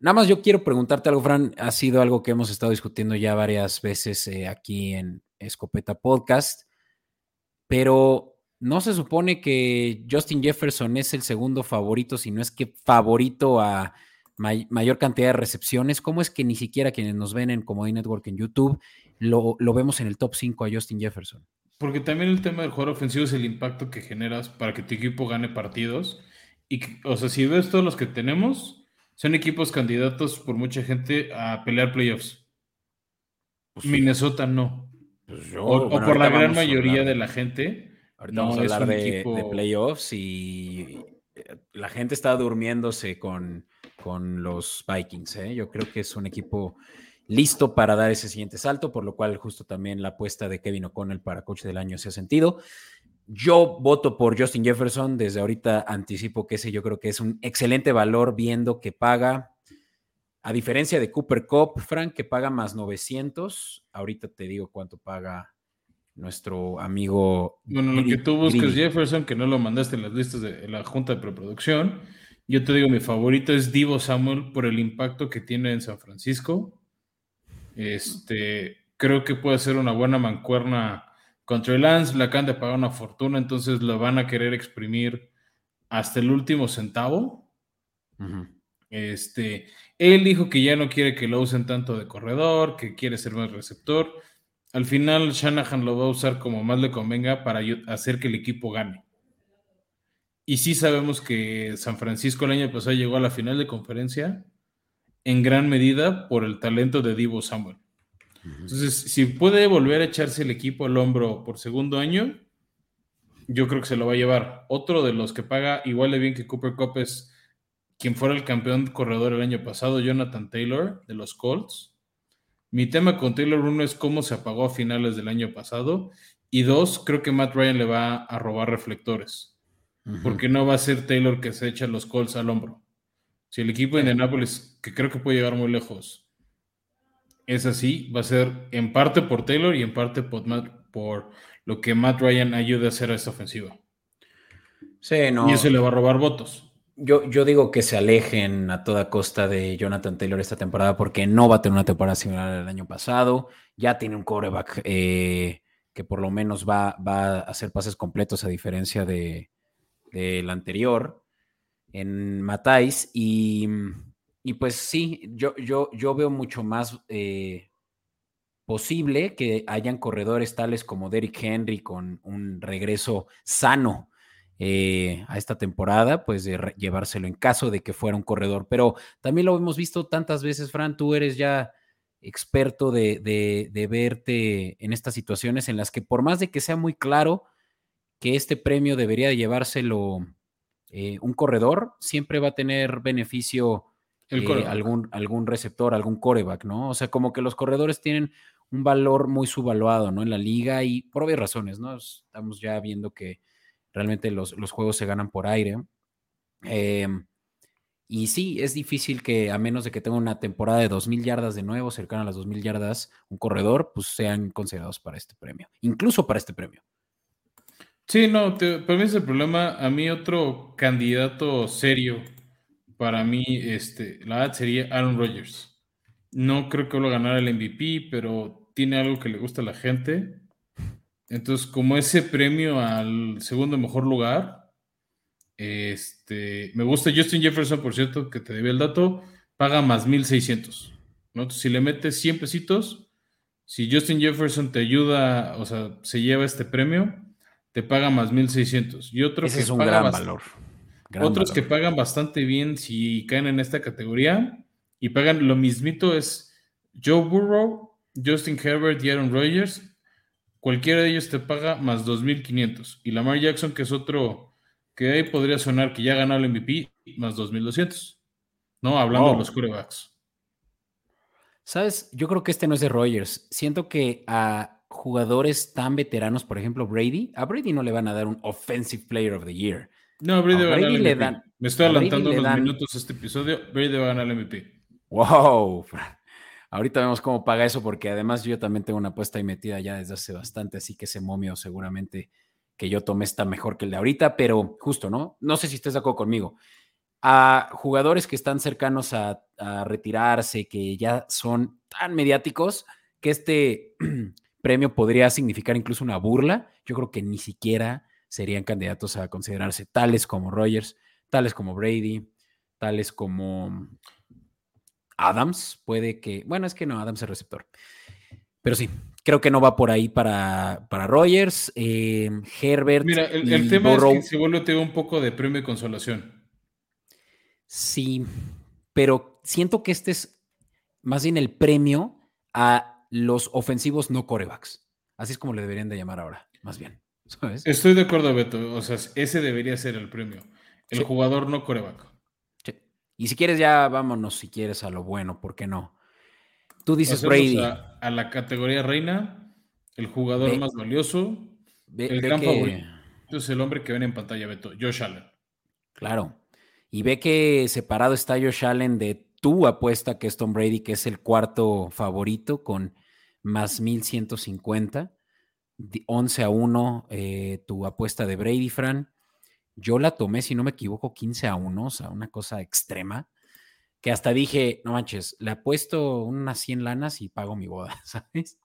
Nada más yo quiero preguntarte algo, Fran. Ha sido algo que hemos estado discutiendo ya varias veces eh, aquí en Escopeta Podcast. Pero no se supone que Justin Jefferson es el segundo favorito, si no es que favorito a mayor cantidad de recepciones. ¿Cómo es que ni siquiera quienes nos ven en Comedy Network en YouTube lo, vemos en el top 5 a Justin Jefferson? Porque también el tema del jugador ofensivo es el impacto que generas para que tu equipo gane partidos. Y, o sea, si ves todos los que tenemos, son equipos candidatos por mucha gente a pelear playoffs. Pues Minnesota no. Pues o, por la gran mayoría de la gente. Ahorita vamos a hablar de, playoffs y eh, la gente está durmiéndose con, con los Vikings. ¿eh? Yo creo que es un equipo listo para dar ese siguiente salto, por lo cual justo también la apuesta de Kevin O'Connell para coach del año se ha sentido. Yo voto por Justin Jefferson, desde ahorita anticipo que ese yo creo que es un excelente valor viendo que paga a diferencia de Cooper Cup, Frank, que paga más 900, ahorita te digo cuánto paga nuestro amigo. Bueno, lo que tú buscas, Jefferson, que no lo mandaste en las listas de la junta de preproducción. Yo te digo, mi favorito es Divo Samuel por el impacto que tiene en San Francisco. Este, creo que puede ser una buena mancuerna contra el Lance. Le acaban de pagar una fortuna, entonces lo van a querer exprimir hasta el último centavo. Este, él dijo que ya no quiere que lo usen tanto de corredor, que quiere ser más receptor. Al final, Shanahan lo va a usar como más le convenga para hacer que el equipo gane. Y sí sabemos que San Francisco el año pasado llegó a la final de conferencia en gran medida por el talento de Divo Samuel. Entonces, si puede volver a echarse el equipo al hombro por segundo año, yo creo que se lo va a llevar. Otro de los que paga igual de bien que Cooper Cup es quien fuera el campeón corredor el año pasado, Jonathan Taylor, de los Colts. Mi tema con Taylor, uno, es cómo se apagó a finales del año pasado. Y dos, creo que Matt Ryan le va a robar reflectores. Porque no va a ser Taylor que se echa los Colts al hombro. Si el equipo de Indianapolis, que creo que puede llegar muy lejos, es así, va a ser en parte por Taylor y en parte por, por lo que Matt Ryan ayude a hacer a esta ofensiva. Sí, no. Y eso le va a robar votos. Yo, yo, digo que se alejen a toda costa de Jonathan Taylor esta temporada porque no va a tener una temporada similar al año pasado. Ya tiene un coreback eh, que por lo menos va, va, a hacer pases completos a diferencia del de, anterior en Matais. Y, y, pues sí, yo, yo, yo veo mucho más eh, posible que hayan corredores tales como Derrick Henry con un regreso sano eh, a esta temporada, pues de llevárselo en caso de que fuera un corredor. Pero también lo hemos visto tantas veces, Fran, tú eres ya experto de, verte en estas situaciones en las que por más de que sea muy claro que este premio debería llevárselo eh, un corredor, siempre va a tener beneficio eh, algún, algún receptor, algún coreback, ¿no? O sea, como que los corredores tienen un valor muy subvaluado, ¿no? En la liga y por obvias razones, ¿no? Estamos ya viendo que Realmente los, juegos se ganan por aire. Em, y sí, es difícil que a menos de que tenga una temporada de 2.000 yardas de nuevo, cercana a las 2.000 yardas, un corredor, pues sean considerados para este premio, incluso para este premio. Sí, no, para mí es el problema. A mí otro candidato serio para mí, este, la verdad sería Aaron Rodgers. No creo que lo ganara el MVP, pero tiene algo que le gusta a la gente. Entonces, como ese premio al segundo mejor lugar, este, me gusta Justin Jefferson, por cierto, que te debía el dato, paga más 1600. ¿no? si le metes 100 pesitos, si Justin Jefferson te ayuda, o sea, se lleva este premio, te paga más 1600. Y otro Ese es un gran valor. otros que pagan bastante bien si caen en esta categoría, y pagan lo mismito es Joe Burrow, Justin Herbert y Aaron Rodgers. Cualquiera de ellos te paga más 2.500. Y Lamar Jackson, que es otro que ahí podría sonar que ya ganó el MVP, más 2.200. ¿No? Hablando de oh. los quarterbacks. ¿Sabes? Yo creo que este no es de Rodgers. Siento que a jugadores tan veteranos, por ejemplo, Brady, a Brady no le van a dar un Offensive Player of the Year. No, Brady, va a ganar el MVP. Me estoy adelantando unos minutos a este episodio. Brady va a ganar el MVP. ¡Wow! Ahorita vemos cómo paga eso, porque además yo también tengo una apuesta ahí metida ya desde hace bastante, así que ese momio seguramente que yo tomé está mejor que el de ahorita, pero justo, ¿no? No sé si estés de acuerdo conmigo. A jugadores que están cercanos a, retirarse, que ya son tan mediáticos, que este premio podría significar incluso una burla, yo creo que ni siquiera serían candidatos a considerarse tales como Rogers, tales como Brady, tales como Adams, puede que, bueno, es que no, Adams es receptor. Pero sí, creo que no va por ahí para, para Rogers, eh, Herbert. Mira, el, tema es que se vuelve un poco de premio y consolación. Sí, pero siento que este es más bien el premio a los ofensivos no corebacks. Así es como le deberían de llamar ahora, más bien. Estoy de acuerdo, Beto. O sea, ese debería ser el premio. El jugador no coreback. Y si quieres, ya vámonos, si quieres, a lo bueno, ¿por qué no? Tú dices Brady. A, la categoría reina, el jugador más valioso, el gran favorito. Es el hombre que ven en pantalla, Beto, Josh Allen. Claro. Y ve que separado está Josh Allen de tu apuesta, que es Tom Brady, que es el cuarto favorito, con más 1150. 11 a 1, eh, tu apuesta de Brady, Fran. Yo la tomé, si no me equivoco, 15 a 1, o sea, una cosa extrema que hasta dije, no manches, le apuesto unas 100 lanas y pago mi boda, ¿sabes?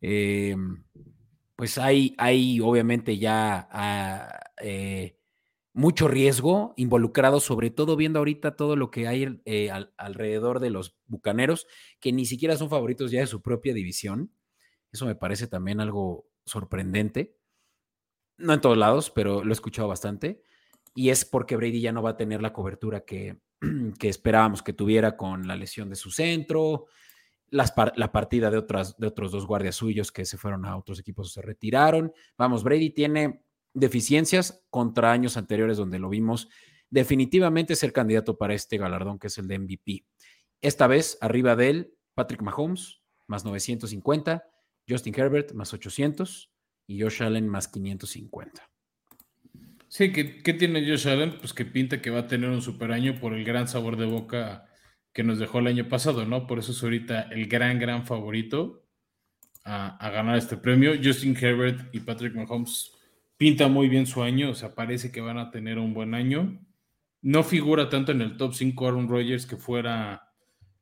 Em, pues hay, hay obviamente ya ah, eh, mucho riesgo involucrado, sobre todo viendo ahorita todo lo que hay eh, alrededor de los Bucaneros, que ni siquiera son favoritos ya de su propia división. Eso me parece también algo sorprendente. No en todos lados, pero lo he escuchado bastante. Y es porque Brady ya no va a tener la cobertura que, que esperábamos que tuviera con la lesión de su centro, la partida de, otras, de otros dos guardias suyos que se fueron a otros equipos o se retiraron. Vamos, Brady tiene deficiencias contra años anteriores donde lo vimos definitivamente ser candidato para este galardón que es el de MVP. Esta vez arriba de él, Patrick Mahomes, más 950, Justin Herbert, más 800 y Josh Allen, más 550. Sí, ¿qué, tiene Josh Allen? Pues que pinta que va a tener un super año por el gran sabor de boca que nos dejó el año pasado, ¿no? Por eso es ahorita el gran, gran favorito a, ganar este premio. Justin Herbert y Patrick Mahomes pinta muy bien su año, o sea, parece que van a tener un buen año. No figura tanto en el top 5 Aaron Rodgers que fuera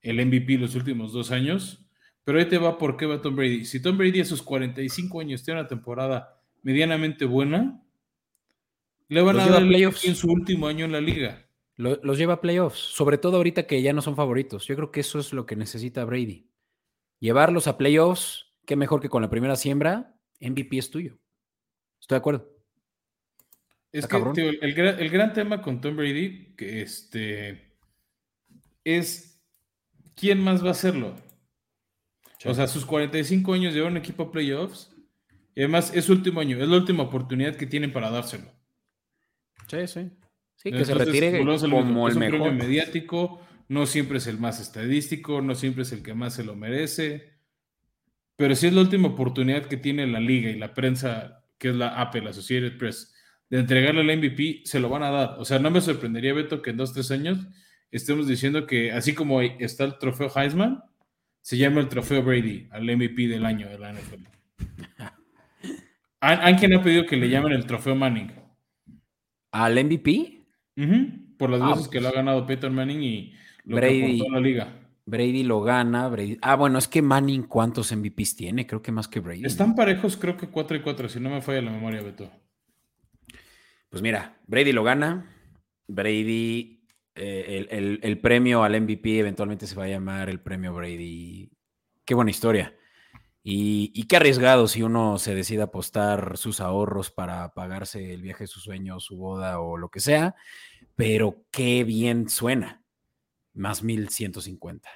el MVP los últimos dos años, pero ahí te va por qué va Tom Brady. Si Tom Brady a sus 45 años tiene una temporada medianamente buena, le van a dar playoffs en su último año en la liga. Los lleva a playoffs, sobre todo ahorita que ya no son favoritos. Yo creo que eso es lo que necesita Brady. Llevarlos a playoffs, qué mejor que con la primera siembra, MVP es tuyo. Estoy de acuerdo. Es que el, gran, tema con Tom Brady que este, es quién más va a hacerlo. O sea, sus 45 años lleva un equipo a playoffs. Y además es su último año, es la última oportunidad que tienen para dárselo. Sí, sí. Sí, que se retire como el, mejor. premio mediático, no siempre es el más estadístico, no siempre es el que más se lo merece. Pero si es la última oportunidad que tiene la liga y la prensa, que es la Apple, la Associated Press, de entregarle el MVP, se lo van a dar. O sea, no me sorprendería, Beto, que en dos, tres años estemos diciendo que así como está el trofeo Heisman, se llama el trofeo Brady, al MVP del año de la NFL. ¿Hay quien ha pedido que le llamen el trofeo Manning? ¿Al MVP? Por las ah, veces que lo ha pues ganado Peter Manning y lo Brady, que la liga. Brady lo gana. Brady. Ah, bueno, es que Manning, ¿cuántos MVPs tiene? Creo que más que Brady. Están parejos, creo que 4 y 4, si no me falla la memoria, Beto. Pues mira, Brady lo gana. Brady, eh, el, el, premio al MVP eventualmente se va a llamar el premio Brady. Qué buena historia. Y, qué arriesgado si uno se decide apostar sus ahorros para pagarse el viaje de su sueño, su boda o lo que sea, pero qué bien suena. Más 1150.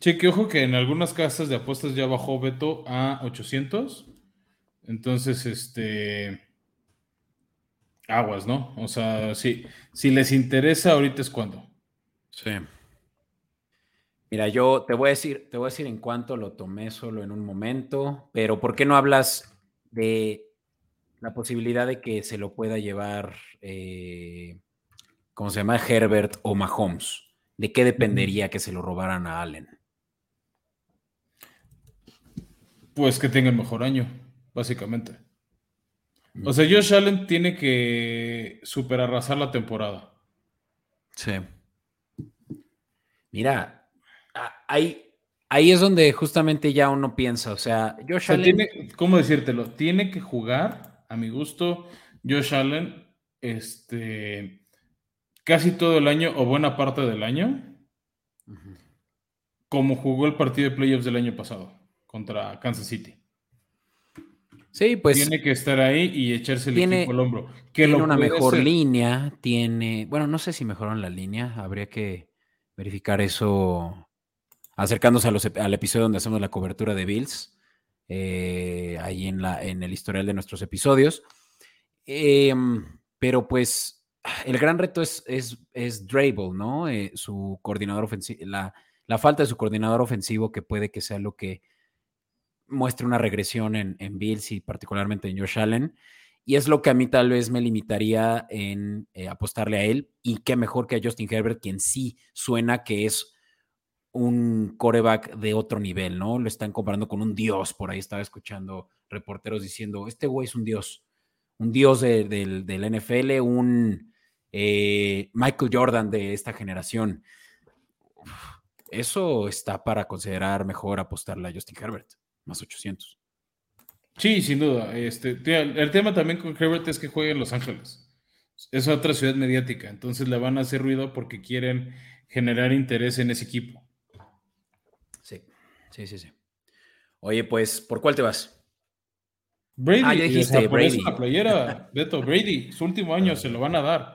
Sí, que ojo que en algunas casas de apuestas ya bajó Beto a 800. Entonces, este. Aguas, ¿no? O sea, sí, si les interesa, ahorita es cuando. Sí. Mira, yo te voy a decir, te voy a decir en cuánto lo tomé solo en un momento, pero ¿por qué no hablas de la posibilidad de que se lo pueda llevar, eh, ¿cómo se llama? Herbert o Mahomes. ¿De qué dependería que se lo robaran a Allen? Pues que tenga el mejor año, básicamente. O sea, Josh Allen tiene que superarrasar la temporada. Sí. Mira, ahí, ahí es donde justamente ya uno piensa, o sea, Josh Allen... Tiene, ¿Cómo decírtelo? Tiene que jugar, a mi gusto, Josh Allen, este, casi todo el año o buena parte del año, como jugó el partido de playoffs del año pasado contra Kansas City. Sí, pues. Tiene que estar ahí y echarse el equipo al hombro. Que tiene una mejor línea, tiene. Bueno, no sé si mejoran la línea, habría que verificar eso acercándose al episodio donde hacemos la cobertura de Bills, eh, ahí en, la, en el historial de nuestros episodios. Em, pero pues el gran reto es, es, es Drable, ¿no? Eh, su coordinador ofensivo, la, la falta de su coordinador ofensivo que puede que sea lo que muestre una regresión en, Bills y particularmente en Josh Allen. Y es lo que a mí tal vez me limitaría en eh, apostarle a él. Y qué mejor que a Justin Herbert, quien sí suena que es un coreback de otro nivel, ¿no? Lo están comparando con un dios. Por ahí estaba escuchando reporteros diciendo, este güey es un dios. Un dios del NFL, un eh, Michael Jordan de esta generación. Eso está para considerar mejor apostarle a Justin Herbert más 800. Sí, sin duda. Este, el tema también con Herbert es que juega en Los Ángeles. Es otra ciudad mediática, entonces le van a hacer ruido porque quieren generar interés en ese equipo. Sí, sí, sí, sí. Oye, pues, ¿por cuál te vas? Brady, ah, ya dijiste, Brady. la playera, Beto, Brady, su último año se lo van a dar.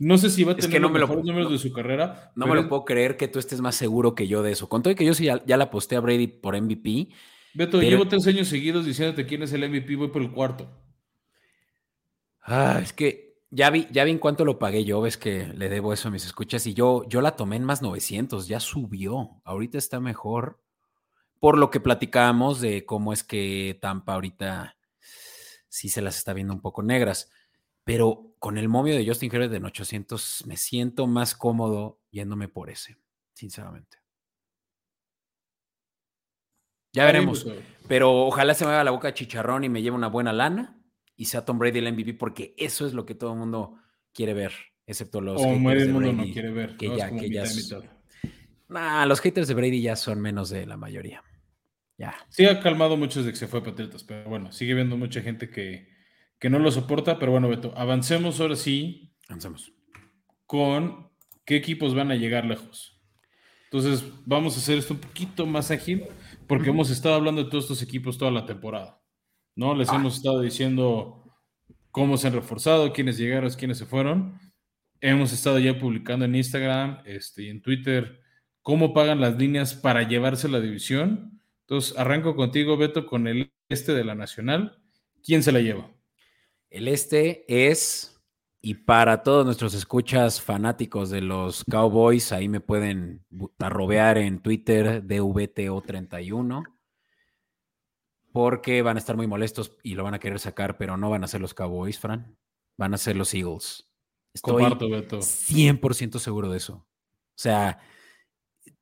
No sé si va a tener los mejores números de su carrera. No me lo puedo creer que tú estés más seguro que yo de eso. Con todo que yo sí ya, ya la aposté a Brady por MVP, Beto, llevo tres años seguidos diciéndote quién es el MVP, voy por el cuarto. Ah, es que ya vi, ya vi en cuánto lo pagué yo, ves que le debo eso a mis escuchas y yo, yo la tomé en más 900, ya subió, ahorita está mejor, por lo que platicábamos de cómo es que Tampa ahorita sí se las está viendo un poco negras, pero con el momio de Justin Herbert en 800 me siento más cómodo yéndome por ese, sinceramente. Ya veremos. Pero ojalá se me haga la boca chicharrón y me lleve una buena lana y sea Tom Brady el MVP, porque eso es lo que todo el mundo quiere ver, excepto los. O medio mundo no quiere ver. Que ya, que ya. Nah, los haters de Brady ya son menos de la mayoría. Ya. Sí, ha calmado muchos de que se fue a Patriotas, pero bueno, sigue viendo mucha gente que, que no lo soporta. Pero bueno, Beto, avancemos ahora sí. Avancemos. Con qué equipos van a llegar lejos. Entonces, vamos a hacer esto un poquito más ágil porque hemos estado hablando de todos estos equipos toda la temporada, ¿no? Les ah. hemos estado diciendo cómo se han reforzado, quiénes llegaron, quiénes se fueron. Hemos estado ya publicando en Instagram este, y en Twitter cómo pagan las líneas para llevarse la división. Entonces, arranco contigo, Beto, con el este de la Nacional. ¿Quién se la lleva? El este es y para todos nuestros escuchas fanáticos de los Cowboys, ahí me pueden arrobear en Twitter DVTO31, porque van a estar muy molestos y lo van a querer sacar, pero no van a ser los Cowboys, Fran, van a ser los Eagles. Estoy 100% seguro de eso. O sea,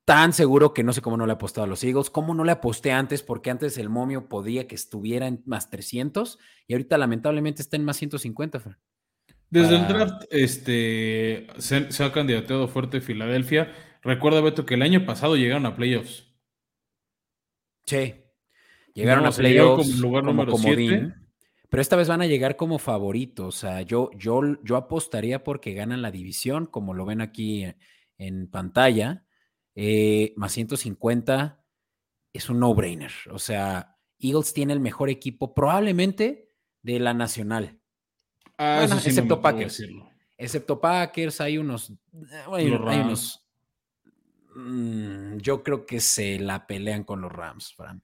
tan seguro que no sé cómo no le he apostado a los Eagles, cómo no le aposté antes, porque antes el momio podía que estuviera en más 300 y ahorita lamentablemente está en más 150, Fran. Desde el draft este, se, ha candidateado fuerte Filadelfia. Recuerda, Beto, que el año pasado llegaron a playoffs. Sí. Llegaron a playoffs como, lugar número pero esta vez van a llegar como favoritos. O sea, yo, yo, yo apostaría porque ganan la división, como lo ven aquí en, pantalla. Eh, más 150 es un no-brainer. O sea, Eagles tiene el mejor equipo probablemente de la nacional. Ah, excepto Packers. Excepto Packers, hay unos, hay, unos mm, yo creo que se la pelean con los Rams, Fran.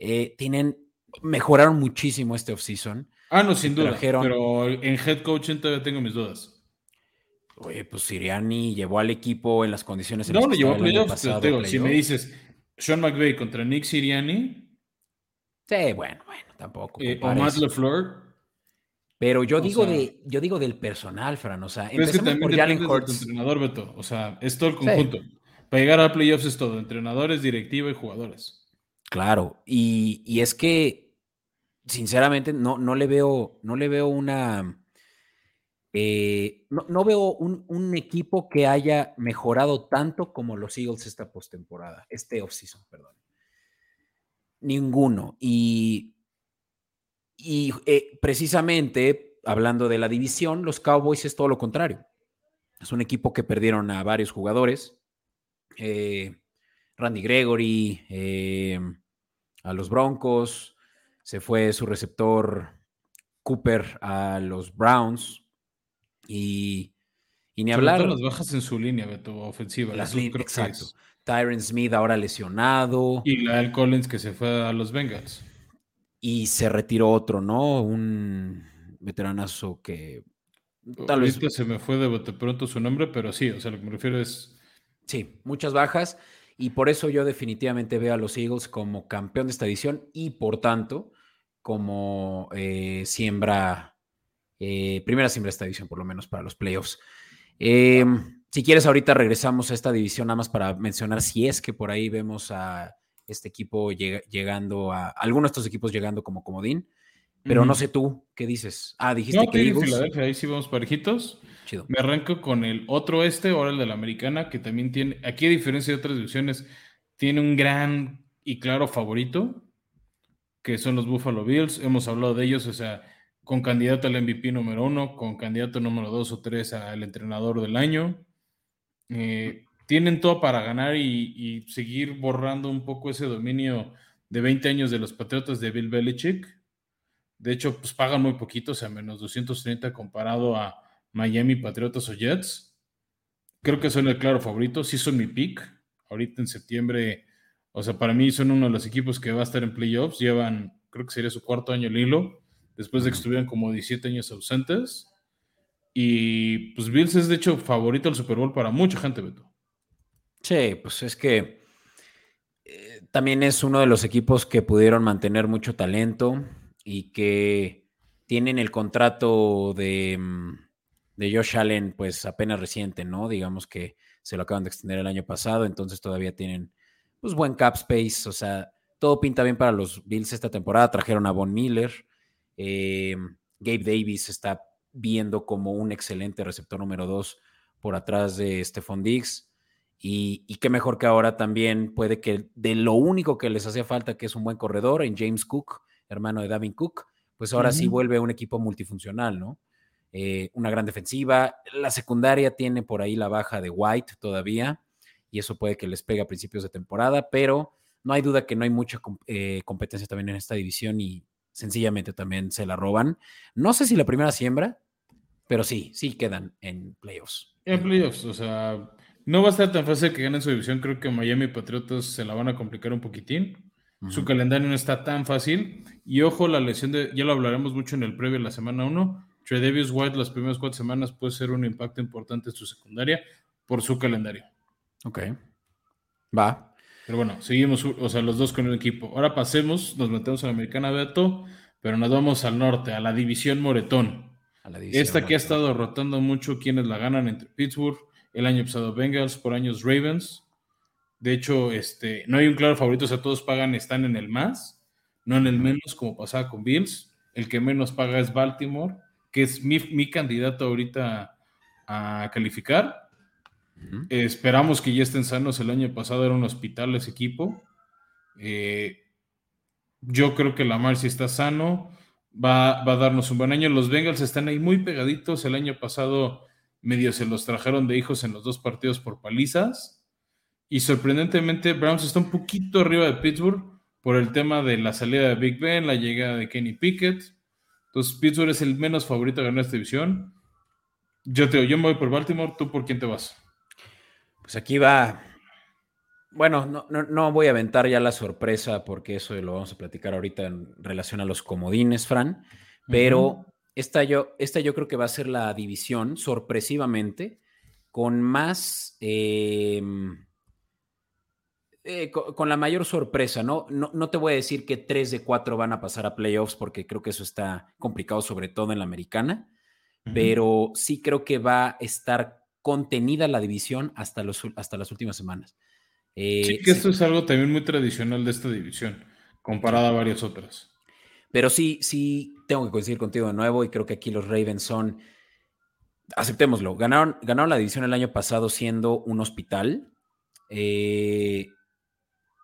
Eh, tienen, mejoraron muchísimo este offseason. Ah, no, sin duda. Pero en head coaching todavía tengo mis dudas. Oye, pues Siriani llevó al equipo en las condiciones en No, lo llevó a playoffs. si me dices Sean McVay contra Nick Siriani. Sí, bueno, bueno, tampoco. Eh, o Matt LeFleur. Pero yo digo, de, yo digo del personal, Fran. O sea, es que por Jalen Hurts. entrenador, Beto. O sea, es todo el conjunto. Para llegar a playoffs es todo: entrenadores, directiva y jugadores. Claro. Y, y es que, sinceramente, no, no le veo, no le veo una eh, no, veo un, equipo que haya mejorado tanto como los Eagles esta postemporada, este offseason, perdón. Ninguno. Y, y eh, precisamente, hablando de la división, los Cowboys es todo lo contrario. Es un equipo que perdieron a varios jugadores. Eh, Randy Gregory, a los Broncos, se fue su receptor Cooper a los Browns, y, y ni hablar. las bajas en su línea, Beto, ofensiva. Las exacto. Tyron Smith ahora lesionado. Y Lyle Collins que se fue a los Bengals. Y se retiró otro, ¿no? Un veteranazo que tal vez. se me fue de pronto su nombre, pero sí, o sea, lo que me refiero es. Sí, muchas bajas. Y por eso yo definitivamente veo a los Eagles como campeón de esta edición y por tanto como eh, siembra eh, primera siempre esta división, por lo menos para los playoffs. Em, si quieres, ahorita regresamos a esta división, nada más para mencionar si es que por ahí vemos a este equipo llegando a algunos de estos equipos llegando como comodín. Pero no sé tú, ¿qué dices? Ah, dijiste que Eagles. ahí sí vamos parejitos. Chido. Me arranco con el otro este, ahora el de la americana, que también tiene, aquí a diferencia de otras divisiones, tiene un gran y claro favorito, que son los Buffalo Bills. Hemos hablado de ellos, o sea, con candidato al MVP número uno, con candidato número dos o tres al entrenador del año. Eh, tienen todo para ganar y, seguir borrando un poco ese dominio de 20 años de los Patriotas de Bill Belichick. De hecho, pues pagan muy poquito, o sea, menos 230 comparado a Miami, Patriotas o Jets. Creo que son el claro favorito, sí son mi pick. Ahorita en septiembre, o sea, para mí son uno de los equipos que va a estar en playoffs. Llevan, creo que sería su cuarto año el hilo después de que estuvieran como 17 años ausentes. Y pues Bills es de hecho favorito al Super Bowl para mucha gente, Beto. Sí, pues es que eh, también es uno de los equipos que pudieron mantener mucho talento y que tienen el contrato de, mm, de Josh Allen pues apenas reciente, ¿no? Digamos que se lo acaban de extender el año pasado, entonces todavía tienen pues buen cap space, o sea, todo pinta bien para los Bills esta temporada, trajeron a Von Miller, eh, Gabe Davis está viendo como un excelente receptor número dos por atrás de Stephon Diggs. Y, qué mejor que ahora también puede que de lo único que les hacía falta, que es un buen corredor, en James Cook, hermano de Davin Cook, pues ahora sí vuelve un equipo multifuncional, ¿no? Eh, una gran defensiva. La secundaria tiene por ahí la baja de White todavía, y eso puede que les pegue a principios de temporada, pero no hay duda que no hay mucha eh, competencia también en esta división y, sencillamente también se la roban. No sé si la primera siembra, pero sí, sí quedan en playoffs. En playoffs, o sea, no va a estar tan fácil que ganen su división. Creo que Miami Patriotas se la van a complicar un poquitín. Su calendario no está tan fácil. Y ojo, la lesión de, ya lo hablaremos mucho en el previo de la semana 1. Davis White las primeras cuatro semanas puede ser un impacto importante en su secundaria por su calendario. Ok. Va. Pero bueno, seguimos, o sea, los dos con el equipo. Ahora pasemos, nos metemos a la Americana Beto, pero nos vamos al norte, a la división Moretón. Esta que ha estado rotando mucho quienes la ganan entre Pittsburgh, el año pasado Bengals, por años Ravens. De hecho, este, no hay un claro favorito, o sea, todos pagan, están en el más, no en el menos, como pasaba con Bills. El que menos paga es Baltimore, que es mi, mi candidato ahorita a calificar esperamos que ya estén sanos. El año pasado era un hospital ese equipo. Eh, yo creo que Lamar si está sano va, a darnos un buen año. Los Bengals están ahí muy pegaditos. El año pasado medio se los trajeron de hijos en los dos partidos por palizas. Y sorprendentemente Browns está un poquito arriba de Pittsburgh por el tema de la salida de Big Ben, la llegada de Kenny Pickett. Entonces Pittsburgh es el menos favorito a ganar esta división. Yo te yo me voy por Baltimore, ¿tú por quién te vas? Pues aquí va bueno, no, no, voy a aventar ya la sorpresa porque eso lo vamos a platicar ahorita en relación a los comodines, Fran, pero esta, yo, esta yo creo que va a ser la división, sorpresivamente, con más... Em, eh, con, la mayor sorpresa, ¿no? ¿no? te voy a decir que tres de cuatro van a pasar a playoffs porque creo que eso está complicado, sobre todo en la americana, pero sí creo que va a estar contenida la división hasta, los, hasta las últimas semanas. Eh, sí, que esto es algo también muy tradicional de esta división, comparada a varias otras. Pero sí, sí, tengo que coincidir contigo de nuevo y creo que aquí los Ravens son, aceptémoslo, ganaron, ganaron la división el año pasado siendo un hospital. Eh,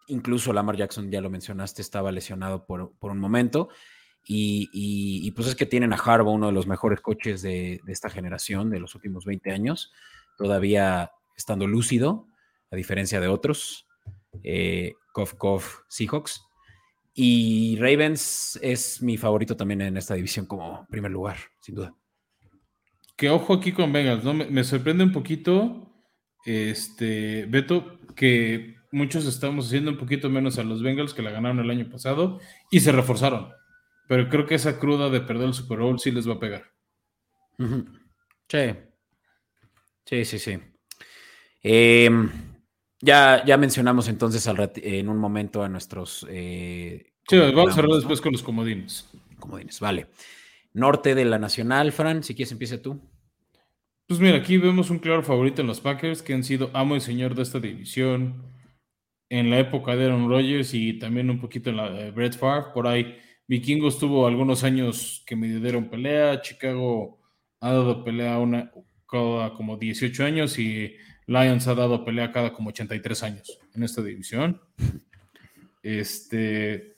incluso Lamar Jackson, ya lo mencionaste, estaba lesionado por, un momento. Y, pues es que tienen a Harbaugh, uno de los mejores coches de, esta generación, de los últimos 20 años, todavía estando lúcido a diferencia de otros. Eh, Kof Seahawks. Y Ravens es mi favorito también en esta división como primer lugar, sin duda. Que ojo aquí con Bengals, ¿no? Me, sorprende un poquito, este, Beto, que muchos estamos haciendo un poquito menos a los Bengals que la ganaron el año pasado y se reforzaron. Pero creo que esa cruda de perder el Super Bowl sí les va a pegar. Sí. Sí, sí, sí. Eh, ya, ya mencionamos entonces en un momento a nuestros. Eh, sí, vamos a hablar después con los comodines. Comodines, vale. Norte de la Nacional, Fran, si quieres empieza tú. Pues mira, aquí vemos un claro favorito en los Packers, que han sido amo y señor de esta división en la época de Aaron Rodgers y también un poquito en la de Brett Favre. Por ahí, Vikingos tuvo algunos años que me dieron pelea. Chicago ha dado pelea una, cada como 18 años y Lions ha dado pelea cada como 83 años en esta división. Este,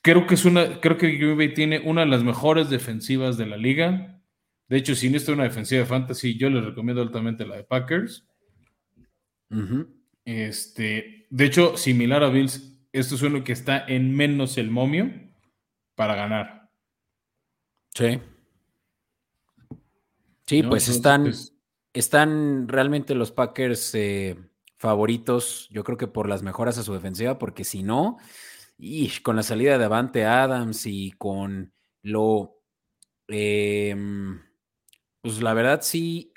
creo que es una, creo que Green Bay tiene una de las mejores defensivas de la liga. De hecho, si necesita una defensiva de fantasy, yo le recomiendo altamente la de Packers. Este, de hecho, similar a Bills, esto es uno que está en menos el momio para ganar. Sí. Sí, pues están. Pues, están realmente los Packers eh, favoritos, yo creo que por las mejoras a su defensiva, porque si no, y con la salida de Avante Adams y con lo, em, pues la verdad sí,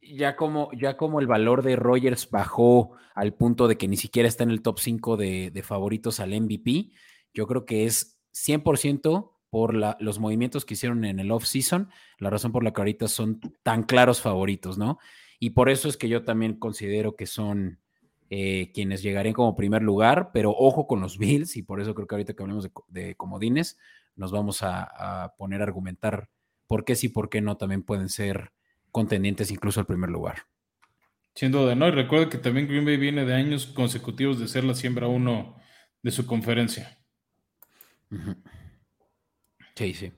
ya como, ya como el valor de Rogers bajó al punto de que ni siquiera está en el top 5 de, de favoritos al MVP, yo creo que es 100% por los movimientos que hicieron en el off-season, la razón por la que ahorita son tan claros favoritos, ¿no? Y por eso es que yo también considero que son eh, quienes llegarían como primer lugar, pero ojo con los Bills, y por eso creo que ahorita que hablemos de, comodines, nos vamos a, poner a argumentar por qué sí, por qué no también pueden ser contendientes incluso al primer lugar. Sin duda, ¿no? Y recuerda que también Green Bay viene de años consecutivos de ser la siembra uno de su conferencia. Sí, sí.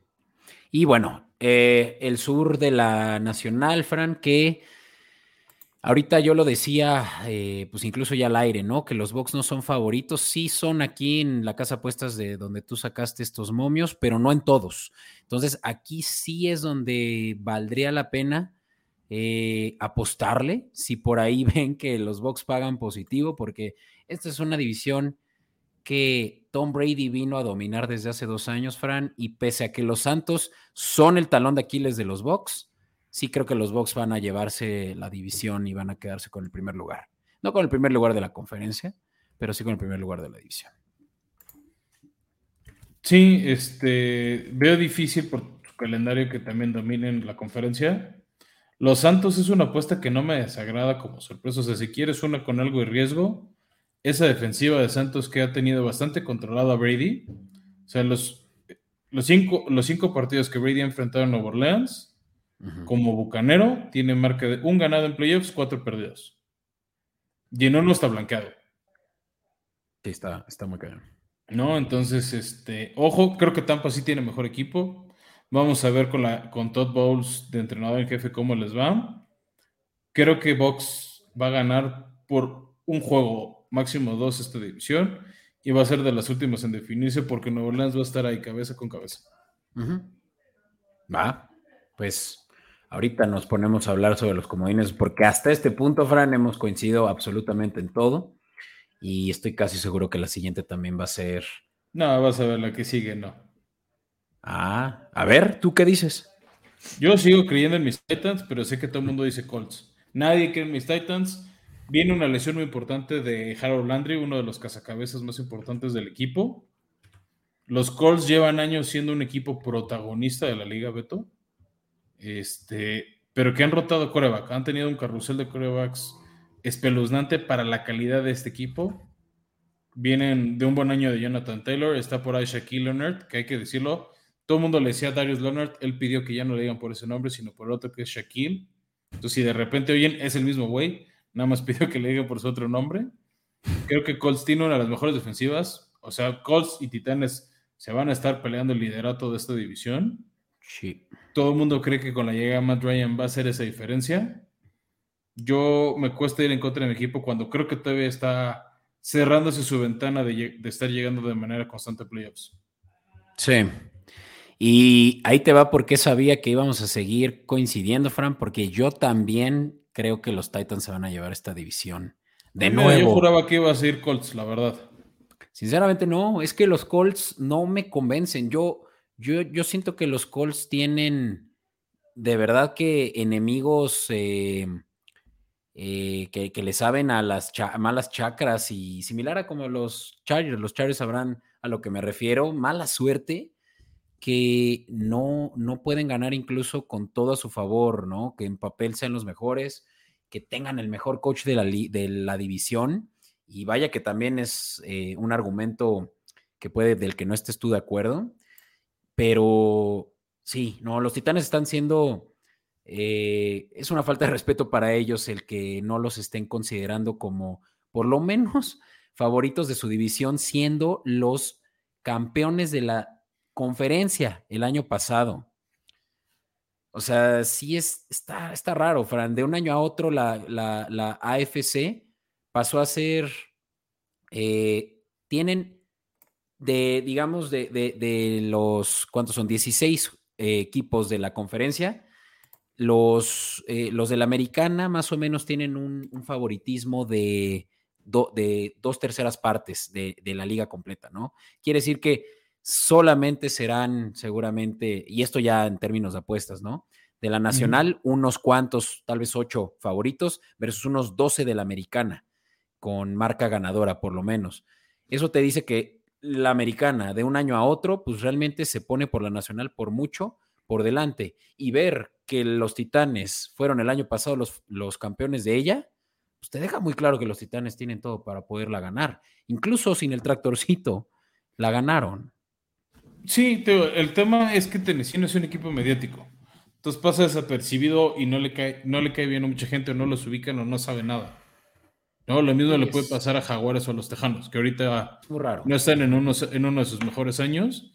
Y bueno, eh, el sur de la Nacional, Fran, que ahorita yo lo decía, eh, pues incluso ya al aire, ¿no? Que los Bucks no son favoritos, sí son aquí en la casa puestas de donde tú sacaste estos momios, pero no en todos. Entonces, aquí sí es donde valdría la pena eh, apostarle, si por ahí ven que los Bucks pagan positivo, porque esta es una división que Tom Brady vino a dominar desde hace dos años, Fran, y pese a que los Santos son el talón de Aquiles de los Bucks, sí creo que los Bucks van a llevarse la división y van a quedarse con el primer lugar. No con el primer lugar de la conferencia, pero sí con el primer lugar de la división. Sí, este, veo difícil por su calendario que también dominen la conferencia. Los Santos es una apuesta que no me desagrada como sorpresa. O sea, si quieres una con algo de riesgo, esa defensiva de Santos que ha tenido bastante controlado a Brady. O sea, los, los, cinco, los cinco partidos que Brady ha enfrentado en Nueva Orleans, como bucanero, tiene marca de un ganado en playoffs, cuatro perdidos. Y en uno está blanqueado. Sí, está, está muy cañón. No, entonces, este, ojo, creo que Tampa sí tiene mejor equipo. Vamos a ver con, la, con Todd Bowles de entrenador en jefe cómo les va. Creo que Box va a ganar por un juego máximo dos esta división y va a ser de las últimas en definirse porque Nuevo Orleans va a estar ahí cabeza con cabeza. Va, pues ahorita nos ponemos a hablar sobre los comodines porque hasta este punto, Fran, hemos coincidido absolutamente en todo. Y estoy casi seguro que la siguiente también va a ser. No, vas a ver la que sigue, no. Ah, a ver, ¿tú qué dices? Yo sigo creyendo en mis Titans, pero sé que todo el mundo dice Colts. Nadie cree en mis Titans. Viene una lesión muy importante de Harold Landry, uno de los cazacabezas más importantes del equipo. Los Colts llevan años siendo un equipo protagonista de la liga, Beto. Este, pero que han rotado coreback. Han tenido un carrusel de corebacks espeluznante para la calidad de este equipo. Vienen de un buen año de Jonathan Taylor. Está por ahí Shaquille Leonard, que hay que decirlo. Todo el mundo le decía a Darius Leonard. Él pidió que ya no le digan por ese nombre, sino por otro que es Shaquille. Entonces, si de repente oyen, es el mismo güey. Nada más pidió que le digan por su otro nombre. Creo que Colts tiene una de las mejores defensivas. O sea, Colts y Titanes se van a estar peleando el liderato de esta división. Sí. Todo el mundo cree que con la llegada de Matt Ryan va a ser esa diferencia. Yo me cuesta ir en contra de mi equipo cuando creo que todavía está cerrándose su ventana de, de estar llegando de manera constante a playoffs. Sí. Y ahí te va porque sabía que íbamos a seguir coincidiendo, Fran, porque yo también creo que los Titans se van a llevar esta división. De nuevo. Yo juraba que iba a seguir Colts, la verdad. Sinceramente no, es que los Colts no me convencen. Yo, yo, yo siento que los Colts tienen de verdad que enemigos eh, eh, que, que, le saben a las malas chakras y similar a como los Chargers. Los Chargers sabrán a lo que me refiero. Mala suerte que no, no pueden ganar incluso con todo a su favor, ¿no? Que en papel sean los mejores, que tengan el mejor coach de la, de la división. Y vaya que también es eh, un argumento que puede, del que no estés tú de acuerdo. Pero sí, no, los titanes están siendo. Eh, es una falta de respeto para ellos el que no los estén considerando como, por lo menos, favoritos de su división, siendo los campeones de la conferencia el año pasado. O sea, sí es, está, está raro, Fran. De un año a otro la, la, AFC pasó a ser, eh, tienen de, digamos, de, de, los, ¿cuántos son? 16 eh, equipos de la conferencia. Los, eh, los de la americana más o menos tienen un, favoritismo de, de dos terceras partes de, de la liga completa, ¿no? Quiere decir que solamente serán seguramente, y esto ya en términos de apuestas, ¿no? De la nacional, unos cuantos, tal vez ocho favoritos, versus unos doce de la americana, con marca ganadora por lo menos. Eso te dice que la americana de un año a otro, pues realmente se pone por la nacional por mucho por delante. Y ver que los titanes fueron el año pasado los, los campeones de ella, pues te deja muy claro que los titanes tienen todo para poderla ganar. Incluso sin el tractorcito, la ganaron. Sí, el tema es que Tennessee no es un equipo mediático. Entonces pasa desapercibido y no le cae, no le cae bien a mucha gente o no los ubican o no sabe nada. No, lo mismo le puede pasar a Jaguares o a los Tejanos, que ahorita no están en, uno en uno de sus mejores años,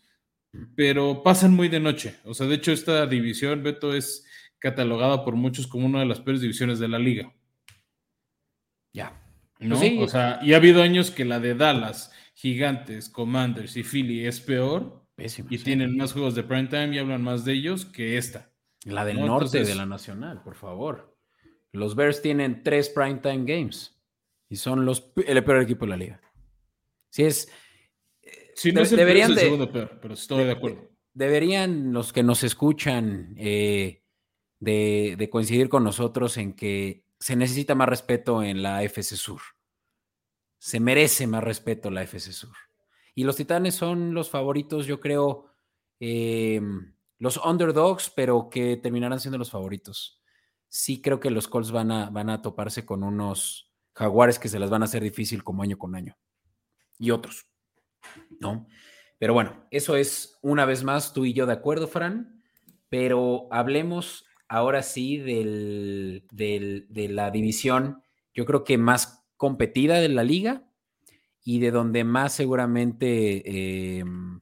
pero pasan muy de noche. O sea, de hecho, esta división, Beto, es catalogada por muchos como una de las peores divisiones de la liga. Ya. ¿No? Pues o sea, y ha habido años que la de Dallas, Gigantes, Commanders y Philly es peor y tienen más juegos de prime time y hablan más de ellos que esta. La del norte de la nacional, por favor. Los Bears tienen tres prime time games y son los el peor equipo de la liga. Si es. Si no es el, deberían segundo peor, pero estoy de, acuerdo. Deberían los que nos escuchan eh, de, de coincidir con nosotros en que se necesita más respeto en la FC Sur. Se merece más respeto la FC Sur. Y los Titanes son los favoritos, yo creo, em, los underdogs, pero que terminarán siendo los favoritos. Sí creo que los Colts van a, van a toparse con unos jaguares que se las van a hacer difícil como año con año. Y otros, ¿no? Pero bueno, eso es una vez más tú y yo de acuerdo, Fran. Pero hablemos ahora sí del, de la división, yo creo que más competida de la liga, y de donde más seguramente em,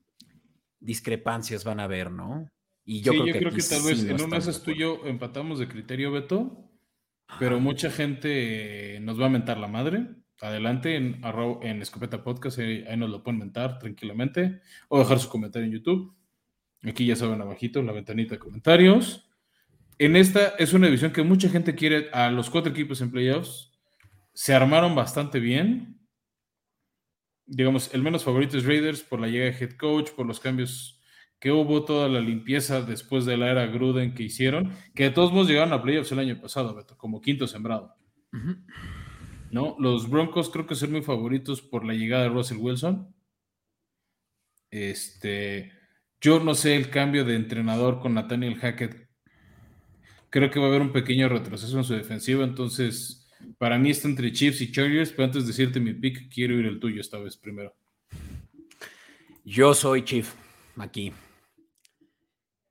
discrepancias van a haber, ¿no? Y yo creo, que, creo que tal vez en un mes tú y yo empatamos de criterio, Beto, pero mucha gente nos va a mentar la madre. Adelante en, en Escopeta Podcast, ahí, nos lo pueden mentar tranquilamente o dejar su comentario en YouTube. Aquí ya saben abajito, en la ventanita de comentarios. En esta es una división que mucha gente quiere a los cuatro equipos en playoffs. Se armaron bastante bien digamos, el menos favorito es Raiders por la llegada de head coach, por los cambios que hubo, toda la limpieza después de la era Gruden que hicieron, que de todos modos llegaron a playoffs el año pasado, Beto, como quinto sembrado. ¿No? Los Broncos creo que son muy favoritos por la llegada de Russell Wilson. Este, yo no sé el cambio de entrenador con Nathaniel Hackett. Creo que va a haber un pequeño retroceso en su defensiva, entonces para mí está entre Chiefs y Chargers, pero antes de decirte mi pick, quiero ir el tuyo esta vez primero. Yo soy Chief aquí.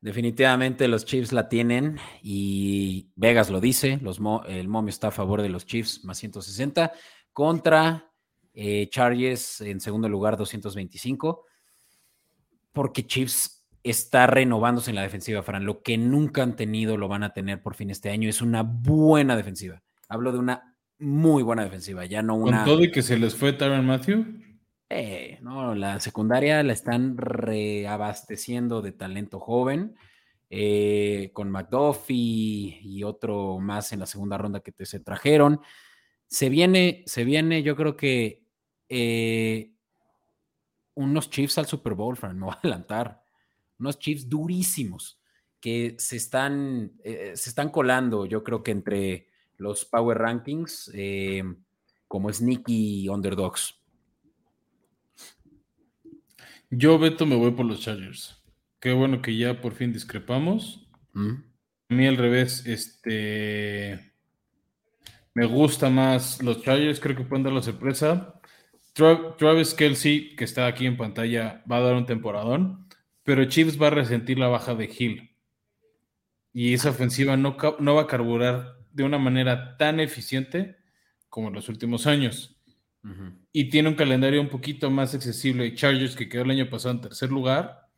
Definitivamente los Chiefs la tienen y Vegas lo dice, los el momio está a favor de los Chiefs más 160 contra eh, Chargers en segundo lugar 225 porque Chiefs está renovándose en la defensiva, Fran. Lo que nunca han tenido lo van a tener por fin este año. Es una buena defensiva. Hablo de una muy buena defensiva, ya no una. ¿Con todo y que se les fue Tyron Matthew? Eh, no, la secundaria la están reabasteciendo de talento joven. Eh, con McDuffie y otro más en la segunda ronda que te se trajeron. Se viene, se viene, yo creo que eh, unos Chiefs al Super Bowl, Fran, me voy a adelantar. Unos Chiefs durísimos que se están, se están colando, yo creo que entre los Power Rankings eh, como sneaky underdogs. Yo, Beto, me voy por los Chargers. Qué bueno que ya por fin discrepamos. Mm. A mí al revés, este me gusta más los Chargers, creo que pueden dar la sorpresa. Travis Kelsey, que está aquí en pantalla, va a dar un temporadón, pero Chiefs va a resentir la baja de Hill. Y esa ofensiva no, no va a carburar de una manera tan eficiente como en los últimos años. Y tiene un calendario un poquito más accesible. Chargers, que quedó el año pasado en tercer lugar,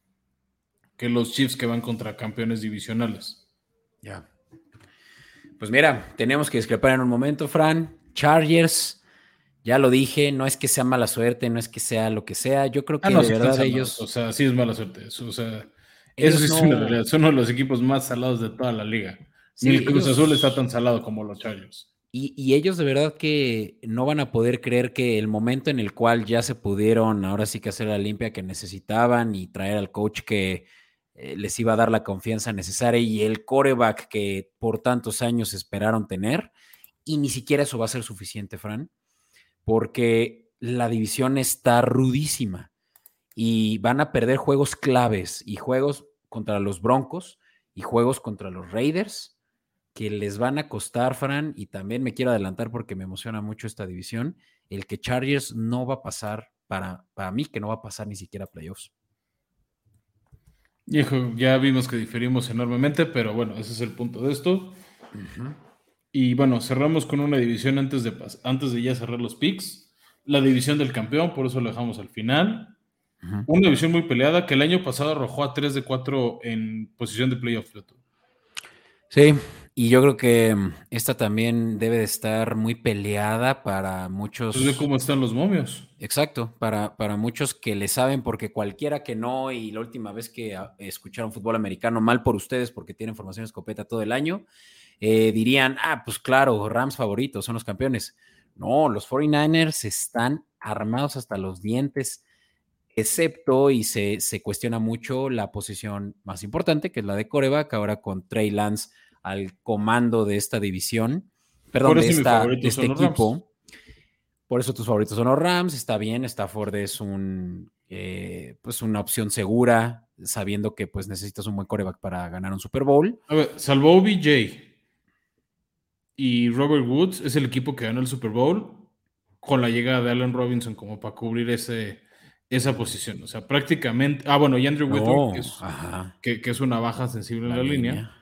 que los Chiefs que van contra campeones divisionales. Ya. Pues mira, tenemos que discrepar en un momento, Fran. Chargers, ya lo dije, no es que sea mala suerte, no es que sea lo que sea. Yo creo ah, que de verdad ellos. O sea, sí es mala suerte. Eso, o sea, eso sí es una realidad. Son uno de los equipos más salados de toda la liga. Ni el Cruz Azul está tan salado como los Chargers. Y, ellos de verdad que no van a poder creer que el momento en el cual ya se pudieron ahora sí que hacer la limpia que necesitaban y traer al coach que eh, les iba a dar la confianza necesaria y el coreback que por tantos años esperaron tener, y ni siquiera eso va a ser suficiente, Fran, porque la división está rudísima y van a perder juegos claves y juegos contra los Broncos y juegos contra los Raiders que les van a costar, Fran, y también me quiero adelantar porque me emociona mucho esta división, el que Chargers no va a pasar, para, para mí, que no va a pasar ni siquiera playoffs. Hijo, ya vimos que diferimos enormemente, pero bueno, ese es el punto de esto. Y bueno, cerramos con una división antes de, antes de ya cerrar los picks. La división del campeón, por eso lo dejamos al final. Una división muy peleada que el año pasado arrojó a 3 de 4 en posición de playoff. Sí, y yo creo que mm, esta también debe de estar muy peleada para muchos. Pues cómo están los momios. Exacto, para, para muchos que le saben, porque cualquiera que no, y la última vez que ah, escucharon fútbol americano, mal por ustedes, porque tienen formación escopeta todo el año, eh, dirían, ah, pues claro, Rams favoritos, son los campeones. No, los 49ers están armados hasta los dientes, excepto, y se, se cuestiona mucho la posición más importante, que es la de coreback, ahora con Trey Lance al comando de esta división, perdón, de, este equipo. Por eso tus favoritos son los Rams, está bien, Stafford es un, eh, pues una opción segura, sabiendo que pues necesitas un buen coreback para ganar un Super Bowl. A ver, salvo OBJ y Robert Woods, es el equipo que ganó el Super Bowl con la llegada de Allen Robinson como para cubrir ese, esa posición. O sea, prácticamente. Ah, bueno, y Andrew Whitworth, que, es, una baja sensible en la línea.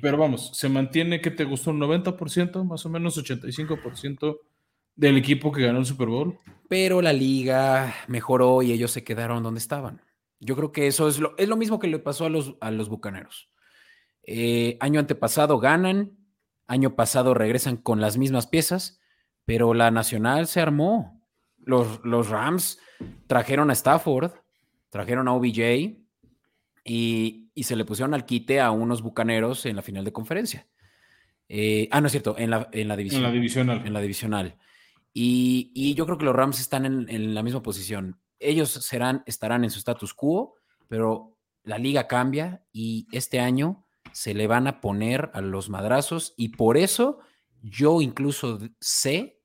Pero vamos, se mantiene que te gustó un 90%, más o menos 85% del equipo que ganó el Super Bowl. Pero la liga mejoró y ellos se quedaron donde estaban. Yo creo que eso es lo, es lo mismo que le pasó a los, a los Bucaneros. Eh, año antepasado ganan, año pasado regresan con las mismas piezas, pero la Nacional se armó. Los, los Rams trajeron a Stafford, trajeron a OBJ, y, se le pusieron al quite a unos bucaneros en la final de conferencia. Eh, ah, no es cierto, en la, en la división. En la divisional. En la divisional. Y, yo creo que los Rams están en, la misma posición. Ellos serán, estarán en su status quo, pero la liga cambia y este año se le van a poner a los madrazos y por eso yo incluso sé,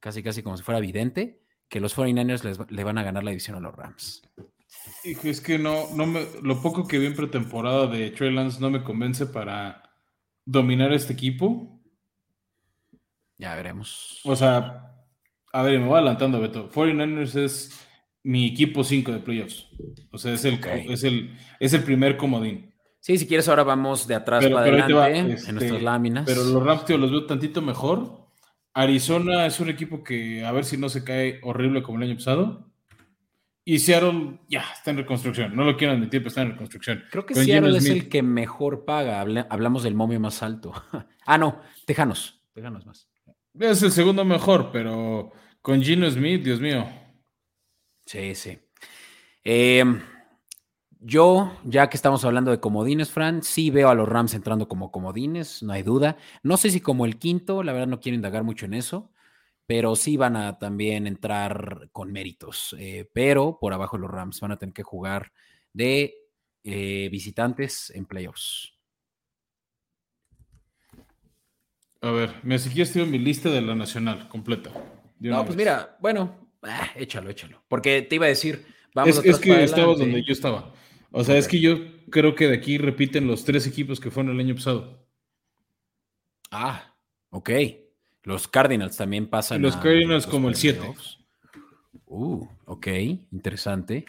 casi casi como si fuera evidente, que los 49ers le van a ganar la división a los Rams. Es que no, no me, lo poco que vi en pretemporada de Trey Lance no me convence para dominar este equipo. Ya veremos. O sea, a ver, me voy adelantando, Beto. 49ers es mi equipo 5 de playoffs. O sea, es el, es el, es el primer comodín. Sí, si quieres, ahora vamos de atrás para adelante en este, nuestras láminas. Pero los Rams, tío, los veo tantito mejor. Arizona es un equipo que a ver si no se cae horrible como el año pasado. Y Seattle ya está en reconstrucción. No lo quiero admitir, pero está en reconstrucción. Creo que Seattle es el que mejor paga. Hablamos del momio más alto. ah, no, Tejanos. Tejanos más. Es el segundo mejor, pero con Gino Smith, Dios mío. Sí, sí. Em, yo, ya que estamos hablando de comodines, Fran, sí veo a los Rams entrando como comodines, no hay duda. No sé si como el quinto, la verdad no quiero indagar mucho en eso, pero sí van a también entrar con méritos. Eh, pero por abajo los Rams van a tener que jugar de eh, visitantes en playoffs. A ver, me quieres en mi lista de la nacional completa. No, pues mira, bueno, ah, échalo, échalo. Porque te iba a decir, vamos Es, es que estaba donde yo estaba. O sea, es que yo creo que de aquí repiten los tres equipos que fueron el año pasado. Ah, ok. Los Cardinals también pasan. Los Cardinals como el 7. Uh, ok, interesante.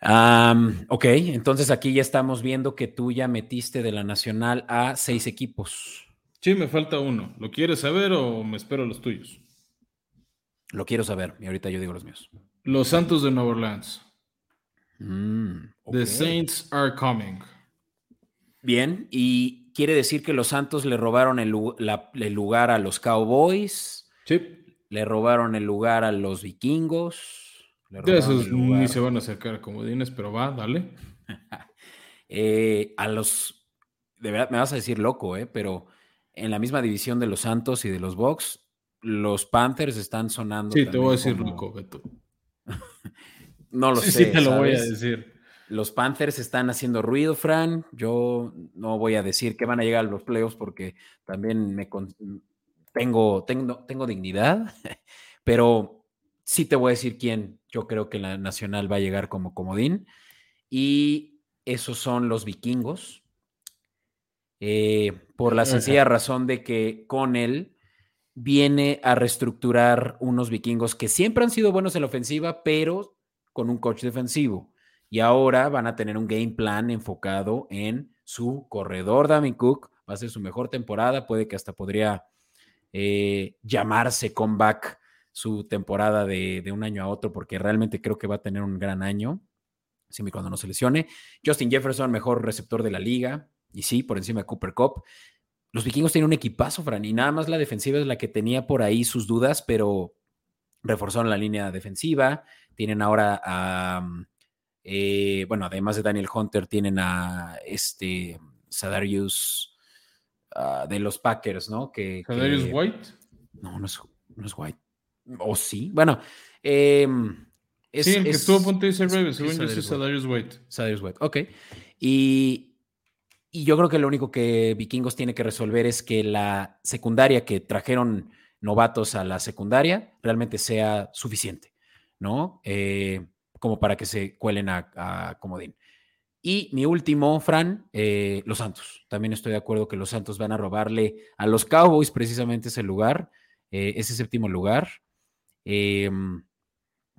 ok, entonces aquí ya estamos viendo que tú ya metiste de la Nacional a seis equipos. Sí, me falta uno. ¿Lo quieres saber o me espero los tuyos? Lo quiero saber y ahorita yo digo los míos. Los Santos de Nueva Orleans. Mm, The Saints are coming. Bien, y quiere decir que los Santos le robaron el, lugar a los Cowboys. Sí. Le robaron el lugar a los vikingos. De esos ni se van a acercar como comodines, pero va, dale. Eh, a los. De verdad, me vas a decir loco, ¿eh? Pero en la misma división de los Santos y de los Bucks, los Panthers están sonando. Sí, te voy a decir loco, Beto. no lo sé. Sí, te lo voy a decir. Los Panthers están haciendo ruido, Fran. Yo no voy a decir que van a llegar a los playoffs porque también me tengo, tengo, tengo dignidad, pero sí te voy a decir quién yo creo que la Nacional va a llegar como comodín. Y esos son los vikingos. Eh, por la sencilla razón de que con él viene a reestructurar unos vikingos que siempre han sido buenos en la ofensiva, pero con un coach defensivo. Y ahora van a tener un game plan enfocado en su corredor, Damien Cook. Va a ser su mejor temporada. Puede que hasta podría eh, llamarse comeback su temporada de, de, un año a otro, porque realmente creo que va a tener un gran año, siempre cuando no se lesione. Justin Jefferson, mejor receptor de la liga, y sí, por encima de Cooper Cup. Los vikingos tienen un equipazo, Fran, y nada más la defensiva es la que tenía por ahí sus dudas, pero reforzaron la línea defensiva. Tienen ahora a, eh, bueno, además de Daniel Hunter, tienen a este Sadarius ah, de los Packers, ¿no? Que, ¿Sadarius White? No, no es, no es White. ¿O sí? Bueno, em, sí, el que estuvo a punto de ser Ravens, según yo, Sadarius White. Sadarius White, ok. Y y yo creo que lo único que Vikingos tiene que resolver es que la secundaria que trajeron novatos a la secundaria realmente sea suficiente, ¿no? Eh, como para que se cuelen a, Comodín. Y mi último, Fran, eh, los Santos. También estoy de acuerdo que los Santos van a robarle a los Cowboys precisamente ese lugar, eh, ese séptimo lugar. Em,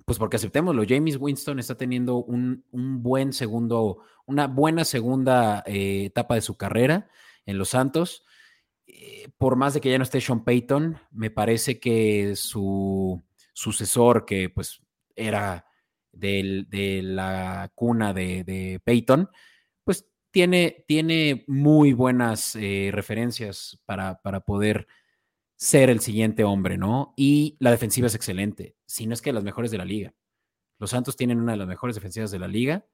pues porque aceptémoslo, James Winston está teniendo un, buen segundo, una buena segunda eh, etapa de su carrera en los Santos. Eh, por más de que ya no esté Sean Payton, me parece que su sucesor, que pues era de la cuna de, Payton, pues tiene, tiene muy buenas eh, referencias para, para poder ser el siguiente hombre, ¿no? Y la defensiva es excelente, si no es que las mejores de la liga. Los Santos tienen una de las mejores defensivas de la liga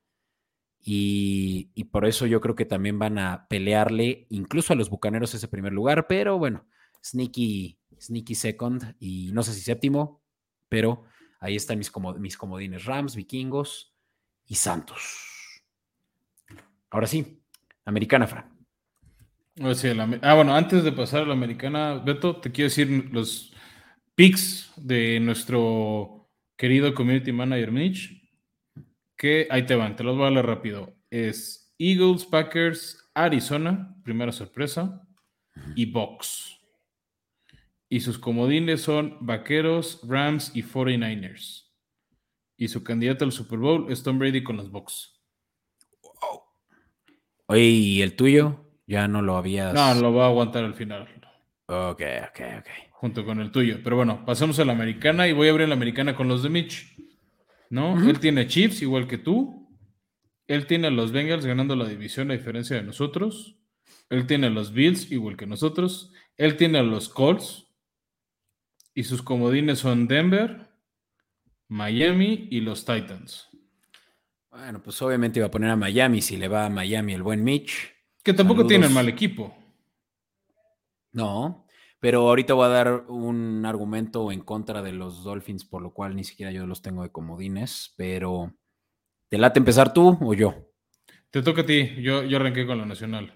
y, por eso yo creo que también van a pelearle incluso a los Bucaneros ese primer lugar, pero bueno, sneaky sneaky second y no sé si séptimo, pero ahí están mis, comodines Rams, Vikingos y Santos. Ahora sí, Americana, Fran. ah, bueno, antes de pasar a la americana, Beto, te quiero decir los picks de nuestro querido community manager Mitch, que ahí te van, te los voy a leer rápido. Es Eagles, Packers, Arizona, primera sorpresa, y Box. Y sus comodines son Vaqueros, Rams y 49ers. Y su candidato al Super Bowl es Tom Brady con los Box. Oye, ¿y el tuyo? Ya no lo habías. No, lo va a aguantar al final. Ok, ok, ok. Junto con el tuyo. Pero bueno, pasamos a la americana y voy a abrir la americana con los de Mitch. ¿No? Él tiene Chiefs igual que tú. Él tiene a los Bengals ganando la división a diferencia de nosotros. Él tiene a los Bills igual que nosotros. Él tiene a los Colts. Y sus comodines son Denver, Miami y los Titans. Bueno, pues obviamente iba a poner a Miami si le va a Miami el buen Mitch. Que tampoco tiene mal equipo. No, pero ahorita voy a dar un argumento en contra de los Dolphins, por lo cual ni siquiera yo los tengo de comodines, pero ¿te late empezar tú o yo? Te toca a ti, yo, yo arranqué con la nacional.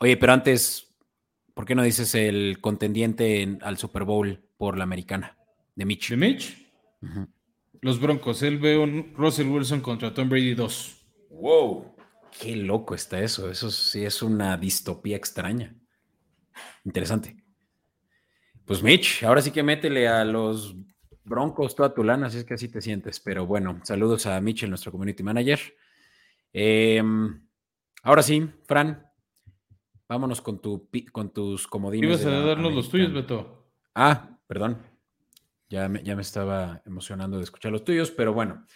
Oye, pero antes, ¿por qué no dices el contendiente al Super Bowl por la americana? De Mitch. ¿De Mitch? Los Broncos. Él ve un Russell Wilson contra Tom Brady 2. ¡Wow! Qué loco está eso. Eso sí es una distopía extraña. Interesante. Pues Mitch, ahora sí que métele a los Broncos toda tu lana, si es que así te sientes. Pero bueno, saludos a Mitch, nuestro community manager. Em, ahora sí, Fran, vámonos con, tu, con tus comodines. Ibas a darnos los tuyos, Beto. Ah, perdón. Ya me, ya me estaba emocionando de escuchar los tuyos, pero bueno,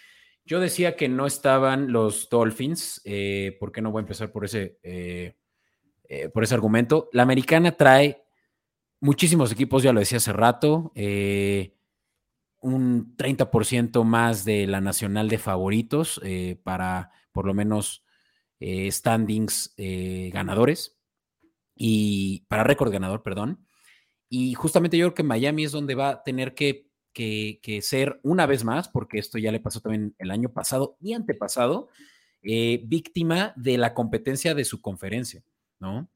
yo decía que no estaban los Dolphins. Eh, ¿Por qué no voy a empezar por ese, eh, eh, por ese argumento? La americana trae muchísimos equipos, ya lo decía hace rato, un 30% más de la nacional de favoritos para por lo menos standings ganadores y para récord ganador, perdón. Y justamente yo creo que Miami es donde va a tener que, ser una vez más, porque esto ya le pasó también el año pasado y antepasado, eh, víctima de la competencia de su conferencia, ¿no?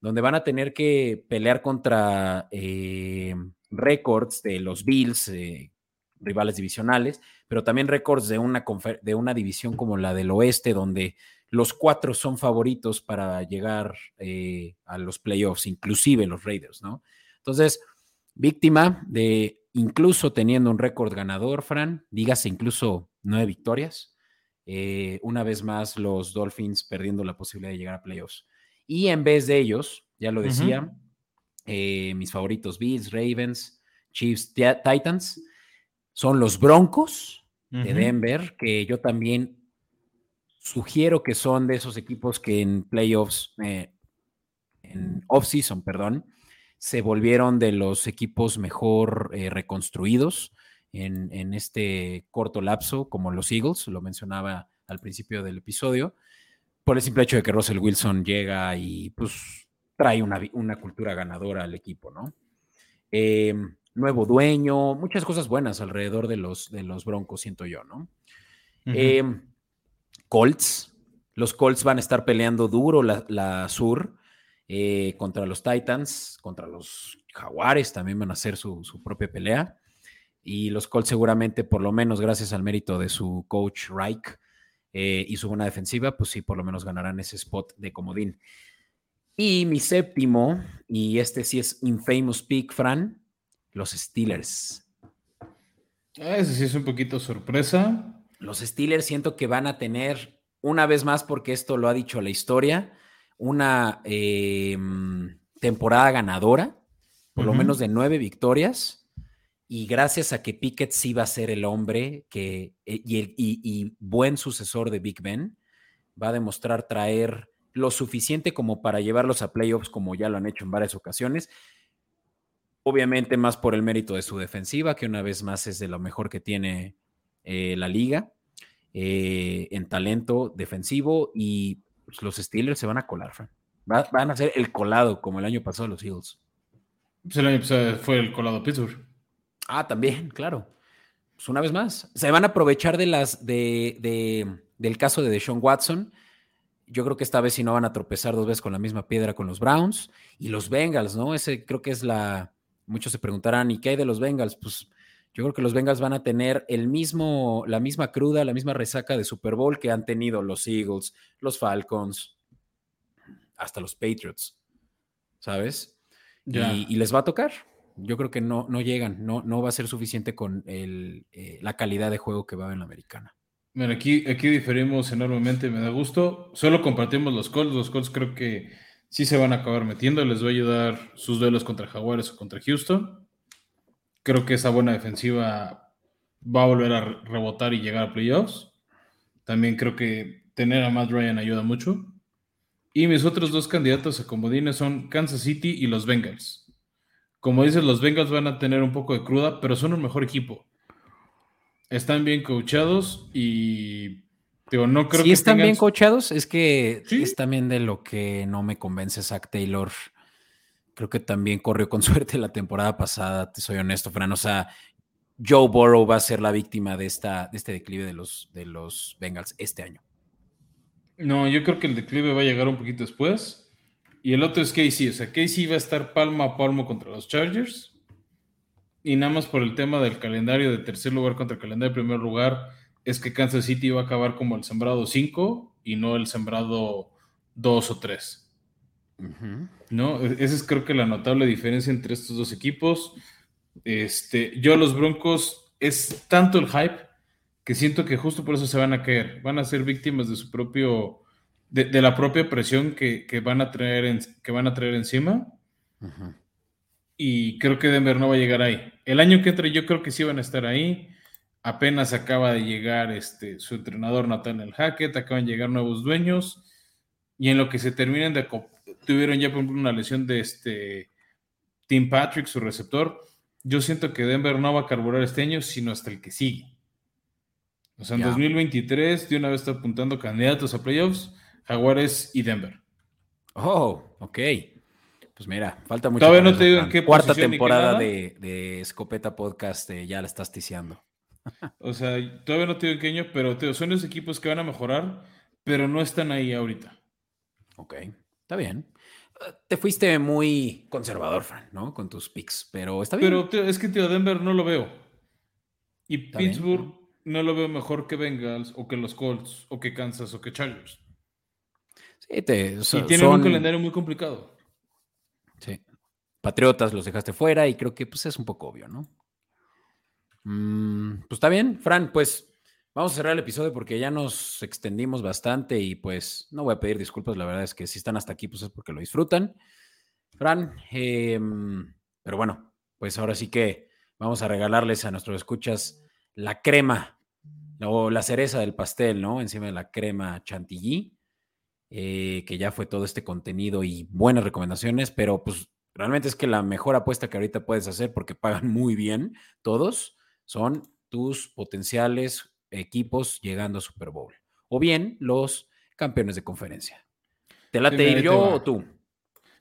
Donde van a tener que pelear contra eh, récords de los Bills, eh, rivales divisionales, pero también récords de una, de una división como la del oeste, donde los cuatro son favoritos para llegar a los playoffs, inclusive los Raiders, ¿no? Entonces, víctima de incluso teniendo un récord ganador, Fran, dígase incluso nueve victorias. Eh, una vez más, los Dolphins perdiendo la posibilidad de llegar a playoffs. Y en vez de ellos, ya lo decía, eh, mis favoritos Bills, Ravens, Chiefs, Titans, son los Broncos de Denver, que yo también sugiero que son de esos equipos que en playoffs, eh, en off-season, perdón, se volvieron de los equipos mejor eh, reconstruidos en, este corto lapso, como los Eagles, lo mencionaba al principio del episodio, por el simple hecho de que Russell Wilson llega y pues trae una, cultura ganadora al equipo, ¿no? Em, nuevo dueño, muchas cosas buenas alrededor de los, de los Broncos, siento yo, ¿no? Em, Colts, los Colts van a estar peleando duro la, la sur. Eh, contra los Titans, contra los Jaguares también van a hacer su, propia pelea. Y los Colts seguramente, por lo menos gracias al mérito de su coach Reich eh, y su buena defensiva, pues sí, por lo menos ganarán ese spot de comodín. Y mi séptimo, y este sí es infamous pick, Fran, los Steelers. Ese sí es un poquito sorpresa. Los Steelers siento que van a tener, una vez más, porque esto lo ha dicho la historia, una em, temporada ganadora, por lo menos de nueve victorias, y gracias a que Pickett sí va a ser el hombre que, eh, y, buen sucesor de Big Ben, va a demostrar traer lo suficiente como para llevarlos a playoffs, como ya lo han hecho en varias ocasiones. Obviamente más por el mérito de su defensiva, que una vez más es de lo mejor que tiene eh, la liga eh, en talento defensivo y pues, los Steelers se van a colar, van a ser el colado como el año pasado los Eagles. Pues el año pasado fue el colado Pittsburgh. Ah, también, claro. Pues una vez más. Se van a aprovechar de las de, de, del caso de Deshaun Watson. Yo creo que esta vez sí no van a tropezar dos veces con la misma piedra con los Browns y los Bengals, ¿no? Ese creo que es la. Muchos se preguntarán, ¿y qué hay de los Bengals? Pues yo creo que los Bengals van a tener el mismo, la misma cruda, la misma resaca de Super Bowl que han tenido los Eagles, los Falcons, hasta los Patriots, ¿sabes? Y, les va a tocar. Yo creo que no, no llegan, no, no va a ser suficiente con el, eh, la calidad de juego que va a haber en la americana. Bueno, aquí, aquí diferimos enormemente, me da gusto. Solo compartimos los Colts. Los Colts creo que sí se van a acabar metiendo. Les va a ayudar sus duelos contra Jaguares o contra Houston. Creo que esa buena defensiva va a volver a rebotar y llegar a playoffs. También creo que tener a Matt Ryan ayuda mucho. Y mis otros dos candidatos a comodines son Kansas City y los Bengals. Como dices, los Bengals van a tener un poco de cruda, pero son un mejor equipo. Están bien coachados y digo, no creo que están bien coachados, es que es también de lo que no me convence Zach Taylor Creo que también corrió con suerte la temporada pasada, te soy honesto, Fran. O sea, Joe Burrow va a ser la víctima de, esta, de este declive de los, de los Bengals este año. No, yo creo que el declive va a llegar un poquito después. Y el otro es Casey. O sea, Casey va a estar palmo a palmo contra los Chargers. Y nada más por el tema del calendario de tercer lugar contra el calendario de primer lugar, es que Kansas City va a acabar como el sembrado 5 y no el sembrado 2 o 3. ¿No? E-, esa es creo que la notable diferencia entre estos dos equipos. Este, yo los Broncos es tanto el hype que siento que justo por eso se van a caer. Van a ser víctimas de su propio, de, la propia presión que, van a traer en, que van a traer encima. Y creo que Denver no va a llegar ahí. El año que entre yo creo que sí van a estar ahí. Apenas acaba de llegar este, su entrenador Nathaniel Hackett, acaban de llegar nuevos dueños. Y en lo que se terminen de tuvieron ya, por ejemplo, una lesión de este Tim Patrick, su receptor. Yo siento que Denver no va a carburar este año, sino hasta el que sigue. O sea, en 2023, de una vez está apuntando candidatos a playoffs, Jaguares y Denver. Oh, ok. Pues mira, falta mucho. Todavía no te digo en qué Cuarta temporada de, Escopeta Podcast, eh, ya la estás ticiando. O sea, todavía no te digo en qué año, pero te son los equipos que van a mejorar, pero no están ahí ahorita. Ok, está bien te fuiste muy conservador, Fran, ¿no? Con tus picks, pero está bien. Pero es que, tío, Denver no lo veo. Y Pittsburgh no lo veo mejor que Bengals o que los Colts o que Kansas o que Chargers. Sí, te, y tienen un calendario muy complicado. Sí. Patriotas los dejaste fuera y creo que pues es un poco obvio, ¿no? Mm, pues está bien, Fran, pues Vamos a cerrar el episodio porque ya nos extendimos bastante y pues no voy a pedir disculpas, la verdad es que si están hasta aquí pues es porque lo disfrutan. Fran, em, pero bueno, pues ahora sí que vamos a regalarles a nuestros escuchas la crema o la cereza del pastel, ¿no? Encima de la crema chantilly, eh, que ya fue todo este contenido y buenas recomendaciones, pero pues realmente es que la mejor apuesta que ahorita puedes hacer porque pagan muy bien todos son tus potenciales equipos llegando a Super Bowl. O bien los campeones de conferencia. ¿Te late yo o tú?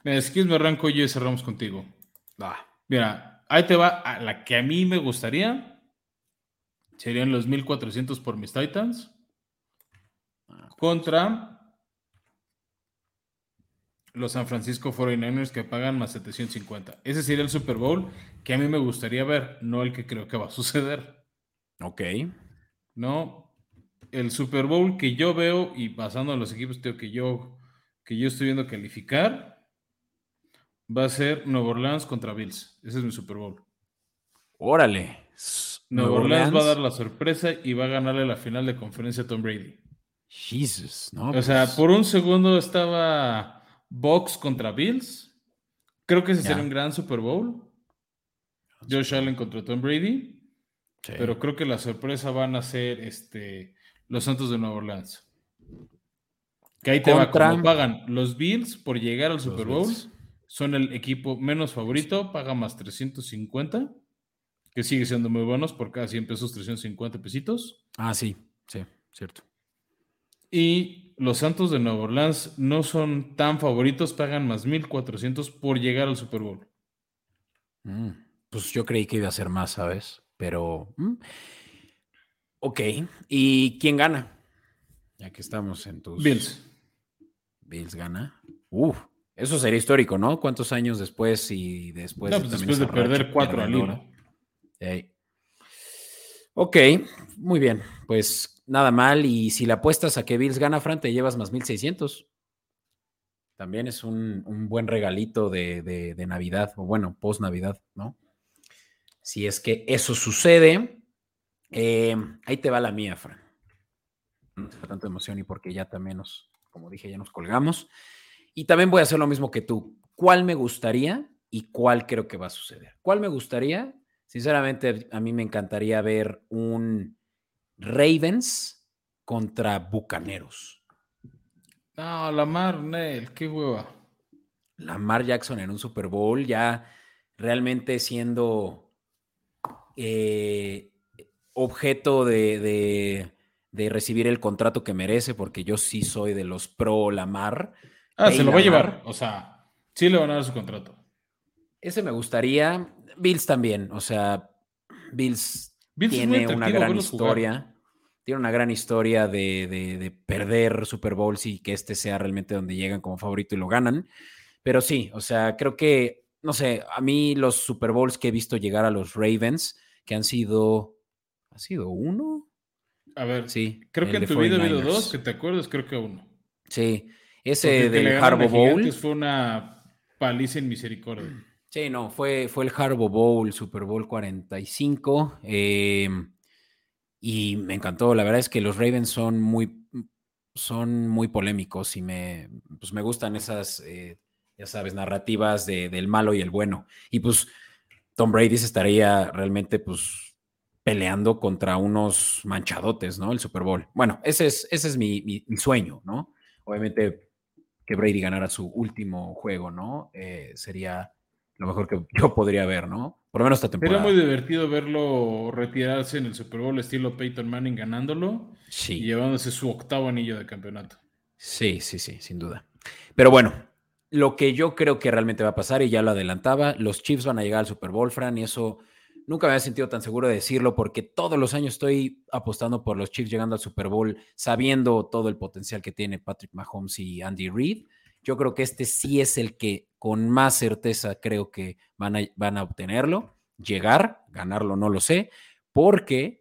Mira, si me arranco yo y cerramos contigo. Mira, ahí te va a la que a mí me gustaría. Serían los 1400 por mis Titans. Ah, pues. Contra los San Francisco 49ers que pagan más 750. Ese sería el Super Bowl que a mí me gustaría ver, no el que creo que va a suceder. Ok. ¿No? El Super Bowl que yo veo, y pasando a los equipos que yo, que yo estoy viendo calificar, va a ser Nueva Orleans contra Bills. Ese es mi Super Bowl. Órale. Nueva Orleans, va a dar la sorpresa y va a ganarle la final de conferencia a Tom Brady. Jesus, ¿no? O sea, pues por un segundo estaba Box contra Bills. Creo que ese sería un gran Super Bowl. Josh Allen contra Tom Brady. Pero creo que la sorpresa van a ser este, los Santos de Nueva Orleans. Que ahí te va, como pagan los Bills por llegar al Super Bowl, son el equipo menos favorito, paga más 350, que sigue siendo muy buenos por cada 100 pesos, 350 pesitos. Ah, sí, sí, cierto. Y los Santos de Nueva Orleans no son tan favoritos, pagan más 1400 por llegar al Super Bowl. Mm, pues yo creí que iba a ser más, ¿sabes? Pero. Mm, ok. ¿Y quién gana? Ya que estamos en tus. Bills. Bills gana. Uf, eso sería histórico, ¿no? ¿Cuántos años después y después? No, pues después de perder cuatro al hilo. Ok, muy bien. Pues nada mal. Y si le apuestas a que Bills gana, Fran, te llevas más 1600. También es un, buen regalito de, Navidad, o bueno, post Navidad, ¿no? Si es que eso sucede, eh, ahí te va la mía, Fran. No tanta emoción y porque ya también nos, como dije, ya nos colgamos. Y también voy a hacer lo mismo que tú. ¿Cuál me gustaría y cuál creo que va a suceder? ¿Cuál me gustaría? Sinceramente, a mí me encantaría ver un Ravens contra Bucaneros. No, Lamar, Nel, qué hueva. Lamar Jackson en un Super Bowl, ya realmente siendo eh, objeto de, recibir el contrato que merece, porque yo sí soy de los pro Lamar. Ah, se lo va a llevar. O sea, sí le van a dar su contrato. Ese me gustaría. Bills también. O sea, Bills, tiene una gran historia. Tiene una gran historia de, perder Super Bowls y que este sea realmente donde llegan como favorito y lo ganan. Pero sí, o sea, creo que, no sé, a mí los Super Bowls que he visto llegar a los Ravens, que han sido, ¿ha sido uno? A ver, sí. Creo que en tu vida ha habido dos, que te acuerdas, creo que uno. Sí, ese del Harbo Bowl. Fue una paliza en misericordia. Sí, no, fue, fue el Harbo Bowl, Super Bowl 45. Em, y me encantó. La verdad es que los Ravens son muy, son muy polémicos y me, pues me gustan esas, eh, ya sabes, narrativas de, del malo y el bueno. Y pues Tom Brady se estaría realmente pues peleando contra unos manchadotes, ¿no? El Super Bowl. Bueno, ese es, ese es mi, mi, sueño, ¿no? Obviamente que Brady ganara su último juego, ¿no? Eh, sería lo mejor que yo podría ver, ¿no? Por lo menos esta temporada. Era muy divertido verlo retirarse en el Super Bowl estilo Peyton Manning ganándolo sí. y llevándose su octavo anillo de campeonato. Sí, sí, sí, sin duda. Pero bueno, lo que yo creo que realmente va a pasar, y ya lo adelantaba, los Chiefs van a llegar al Super Bowl, Fran, y eso nunca me había sentido tan seguro de decirlo porque todos los años estoy apostando por los Chiefs llegando al Super Bowl, sabiendo todo el potencial que tiene Patrick Mahomes y Andy Reid. Yo creo que este sí es el que con más certeza creo que van a, van a obtenerlo, llegar, ganarlo no lo sé, porque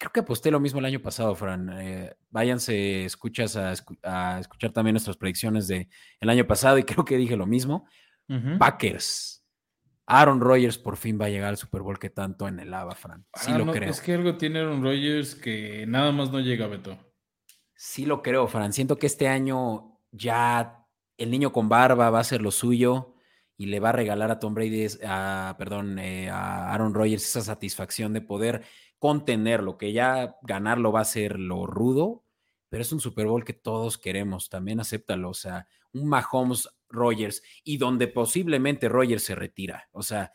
creo que aposté lo mismo el año pasado, Fran. Eh, váyanse, escuchas a, escuchar también nuestras predicciones del el año pasado y creo que dije lo mismo. Packers. Aaron Rodgers por fin va a llegar al Super Bowl que tanto en el ABA, Fran. Sí ah, lo creo. Es que algo tiene Aaron Rodgers que nada más no llega, Beto. Sí lo creo, Fran. Siento que este año ya el niño con barba va a hacer lo suyo y le va a regalar a Tom Brady, a, perdón, eh, a Aaron Rodgers esa satisfacción de poder contenerlo, que ya ganarlo va a ser lo rudo, pero es un Super Bowl que todos queremos, también acéptalo, o sea, un Mahomes Rodgers y donde posiblemente Rodgers se retira, o sea.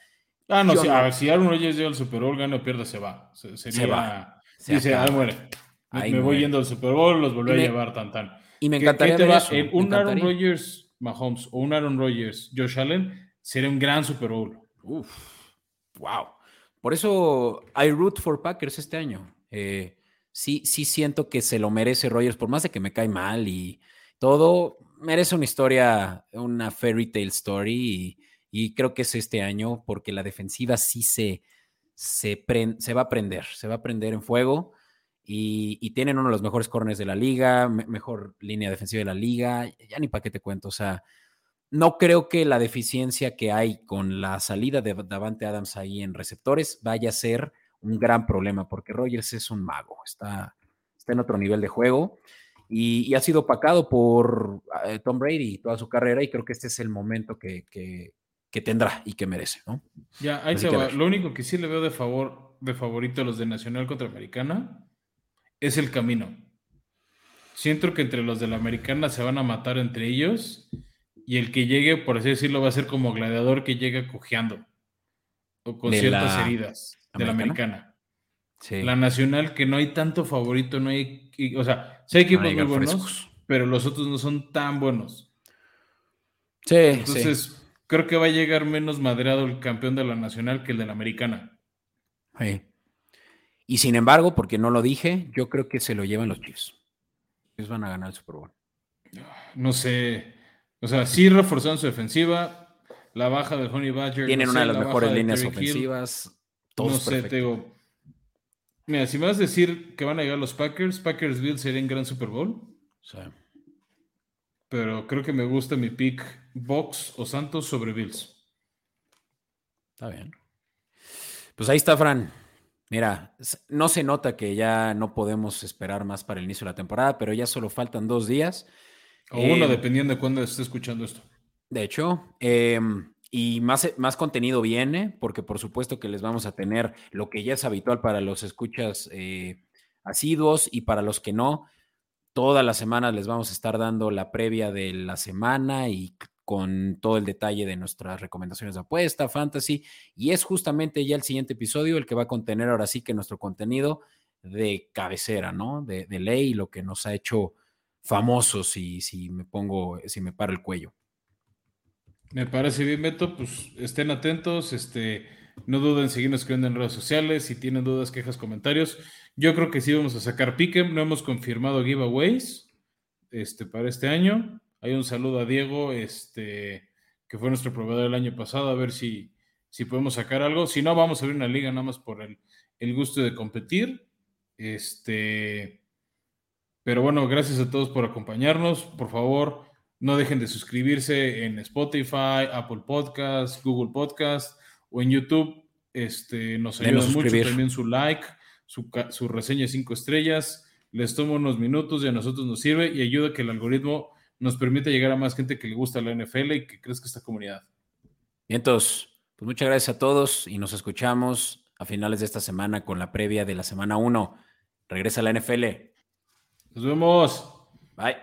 Ah, no, si, Aaron Rodgers llega al Super Bowl, gana o pierde, se va. Se, va. dice, ah, muere. Me, voy yendo al Super Bowl, los volví a llevar tan tan. Y me encantaría ver eso. un Aaron Rodgers Mahomes o un Aaron Rodgers, Josh Allen, sería un gran Super Bowl. Uf, wow. Por eso hay root for Packers este año. Eh, sí, sí siento que se lo merece Rodgers, por más de que me cae mal y todo, merece una historia, una fairy tale story y, creo que es este año porque la defensiva sí se, se va a prender, se va a prender en fuego y, tienen uno de los mejores corners de la liga, mejor línea defensiva de la liga, ya ni para qué te cuento, o sea, no creo que la deficiencia que hay con la salida de Davante Adams ahí en receptores vaya a ser un gran problema, porque Rogers es un mago, está, está en otro nivel de juego y, ha sido opacado por eh, Tom Brady toda su carrera y creo que este es el momento que, tendrá y que merece, ¿no? Ya, ahí se va. Lo único que sí le veo de favor, de favorito a los de Nacional contra Americana es el camino. Siento que entre los de la americana se van a matar entre ellos y el que llegue, por así decirlo, va a ser como gladiador que llega cojeando o con ciertas heridas de la americana. La nacional, que no hay tanto favorito, no hay, o sea, sí hay equipos muy buenos, pero los otros no son tan buenos. Sí, Entonces, creo que va a llegar menos madreado el campeón de la nacional que el de la americana. Y sin embargo, porque no lo dije, yo creo que se lo llevan los Chiefs. Ellos van a ganar el Super Bowl. No sé. O sea, sí reforzaron su defensiva. La baja de Honey Badger. Tienen una de las mejores líneas ofensivas. no sé, te digo. Mira, si me vas a decir que van a llegar los Packers, Packers Bills sería en gran Super Bowl. Sí. Pero creo que me gusta mi pick Box o Santos sobre Bills. Está bien. Pues ahí está, Fran. Mira, no se nota que ya no podemos esperar más para el inicio de la temporada, pero ya solo faltan dos días. O uno, em, dependiendo de cuándo esté escuchando esto. De hecho, em, y más, más contenido viene, porque por supuesto que les vamos a tener lo que ya es habitual para los escuchas eh, asiduos y para los que no. Todas las semanas les vamos a estar dando la previa de la semana y con todo el detalle de nuestras recomendaciones de apuesta, fantasy, y es justamente ya el siguiente episodio el que va a contener ahora sí que nuestro contenido de cabecera, ¿no? De, ley, lo que nos ha hecho famosos si, si me pongo, si me paro el cuello. Me parece bien, Beto, pues estén atentos, este, no duden en seguirnos escribiendo en redes sociales, si tienen dudas, quejas, comentarios. Yo creo que sí vamos a sacar Piquem, no hemos confirmado giveaways este, para este año. Hay un saludo a Diego, este, que fue nuestro proveedor el año pasado, a ver si, si podemos sacar algo. Si no, vamos a abrir una liga nada más por el, el gusto de competir. Este, pero bueno, gracias a todos por acompañarnos. Por favor, no dejen de suscribirse en Spotify, Apple Podcast, Google Podcast o en YouTube. Este, nos ayuda mucho también su like, su, su reseña de cinco estrellas. Les toma unos minutos y a nosotros nos sirve y ayuda a que el algoritmo nos permite llegar a más gente que le gusta la NFL y que crezca esta comunidad. Bien, entonces, pues muchas gracias a todos y nos escuchamos a finales de esta semana con la previa de la semana 1. Regresa a la NFL. Nos vemos. Bye.